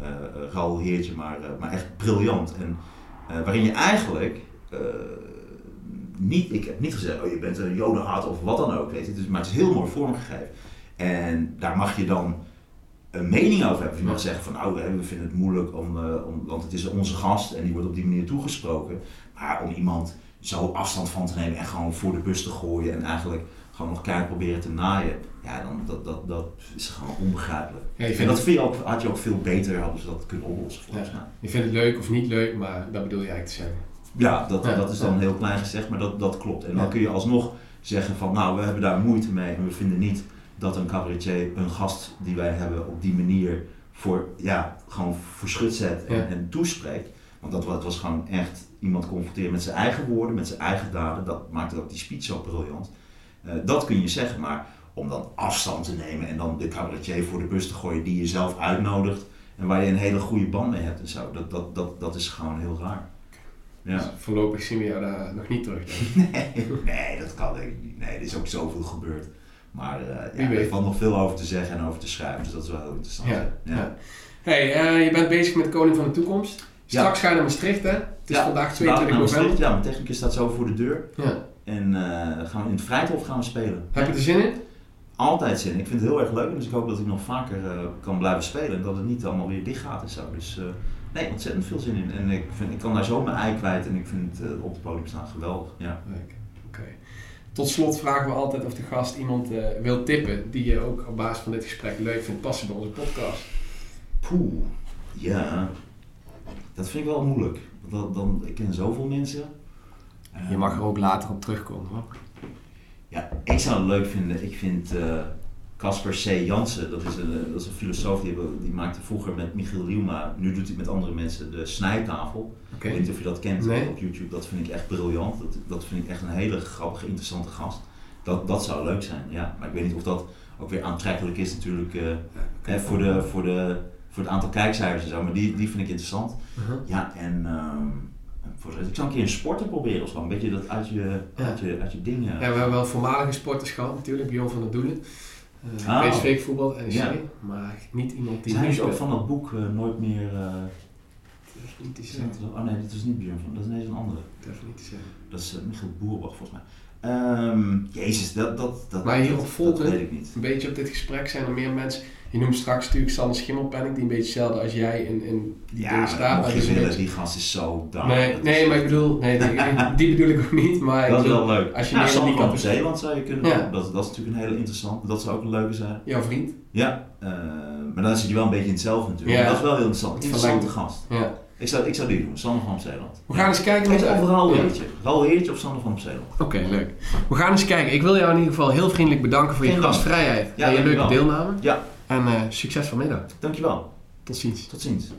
eh, Raoul Heertje, maar, eh, maar echt briljant. En waarin je eigenlijk niet, ik heb niet gezegd, oh je bent een jodenhaat of wat dan ook, weet je. Dus, maar het is heel mooi vormgegeven. En daar mag je dan een mening over hebben. Je mag zeggen van nou, we vinden het moeilijk, om, om, want het is onze gast en die wordt op die manier toegesproken. Maar om iemand zo afstand van te nemen en gewoon voor de bus te gooien en eigenlijk gewoon nog keihard proberen te naaien, ja, dan, dat, dat, dat is gewoon onbegrijpelijk. Ja, En dat het, vind je ook, had je ook veel beter, hadden ze dat kunnen oplossen volgens mij. je vindt het leuk of niet leuk, maar dat bedoel je eigenlijk te zeggen. Ja, dat, Ja, dat is dan heel klein gezegd, maar dat, dat klopt. En dan kun je alsnog zeggen van nou, we hebben daar moeite mee en we vinden niet dat een cabaretier een gast die wij hebben op die manier voor, ja, gewoon voor schut zet en, en toespreekt. Want dat was, het was gewoon echt iemand confronteren met zijn eigen woorden, met zijn eigen daden. Dat maakte ook die speech zo briljant. Eh, dat kun je zeggen, maar om dan afstand te nemen en dan de cabaretier voor de bus te gooien die je zelf uitnodigt en waar je een hele goede band mee hebt en zo, dat, dat, dat, dat is gewoon heel raar. Ja. Dus voorlopig zien we jou daar nog niet terug. <laughs> Nee, nee, dat kan denk ik niet. Nee, er is ook zoveel gebeurd. Maar Wie ja, er valt nog veel over te zeggen en over te schrijven, dus dat is wel heel interessant. Ja. Hey, eh, je bent bezig met Koning van de Toekomst. Straks ga je naar Maastricht, hè? Het is vandaag Vandaag 22 naar Maastricht. november. Ja, mijn technicus staat zo voor de deur. Ja. En eh, gaan we in het Vrijthof gaan we spelen. Heb je er zin in? Altijd zin. Ik vind het heel erg leuk. Dus ik hoop dat ik nog vaker eh, kan blijven spelen. En dat het niet allemaal weer dicht gaat en zo. Dus eh, nee, ontzettend veel zin in. En ik, vind, ik kan daar zo mijn ei kwijt. En ik vind het op het podium staan geweldig. Ja. Leuk. Oké. Tot slot vragen we altijd of de gast iemand wil tippen die je ook op basis van dit gesprek leuk vindt passen bij onze podcast. Poeh, ja. Dat vind ik wel moeilijk. Want dan, ik ken zoveel mensen. Je mag er ook later op terugkomen hoor. Ja, ik zou het leuk vinden. Ik vind eh, Casper C. Jansen, dat is, een, dat is een filosoof die, die maakte vroeger met Michiel Rielma, nu doet hij met andere mensen de snijtafel. Ik weet niet of je dat kent Nee. op YouTube, dat vind ik echt briljant. Dat, dat vind ik echt een hele grappige, interessante gast. Dat, dat zou leuk zijn, ja. Maar ik weet niet of dat ook weer aantrekkelijk is natuurlijk eh, voor, de, voor, de, voor het aantal kijkcijfers en zo. Maar die, die vind ik interessant. Uh-huh. Ja, en ehm, voor, de rest, ik zou een keer een sporter proberen of zo. Een beetje dat uit je, Ja. uit je, uit je dingen. Ja, we hebben wel voormalige sporters gehad natuurlijk, Bjorn van der Doelen. Uh. PSV voetbal, NEC, Ja. maar niet iemand die Zijn nu is ook van dat boek eh, Nooit meer... eh, Durf niet te is zeggen. dat- oh nee, dat is niet Björn van, dat is ineens een andere. Durf niet te zeggen. Dat is eh, Michiel Boerbach volgens mij. Ehm, jezus, dat, dat, dat, Maar hierop dat, volgen- dat weet ik niet. Een beetje op dit gesprek zijn er meer mensen. Je noemt straks natuurlijk Sander Schimmelpenning, die een beetje hetzelfde als jij in, in die Ja, staat. Maar je die is een willen, beetje- die gast is zo daar. Nee, Dat nee, is- maar ik bedoel, nee, die, die bedoel ik ook niet. Maar Dat is wel leuk. als je ja, Sander van Zeeland zou je kunnen Ja. Dat, dat is natuurlijk een hele interessante. Dat zou ook een leuke zijn. jouw vriend. Ja, eh, maar dan zit je wel een beetje in hetzelfde natuurlijk. Ja. Dat is wel heel interessant. Interessante gast. Ja. Ik zou, ik zou die doen, Sander van op Zeeland. We gaan eens kijken Kijk, wat of Raoul Ja. Heertje. Heertje of Sander van op Zeeland. Oké, leuk. We gaan eens kijken. Ik wil jou in ieder geval heel vriendelijk bedanken voor je Geen gastvrijheid Ja, en je leuke deelname. Ja. En eh, succes vanmiddag. Dankjewel. Tot ziens. Tot ziens.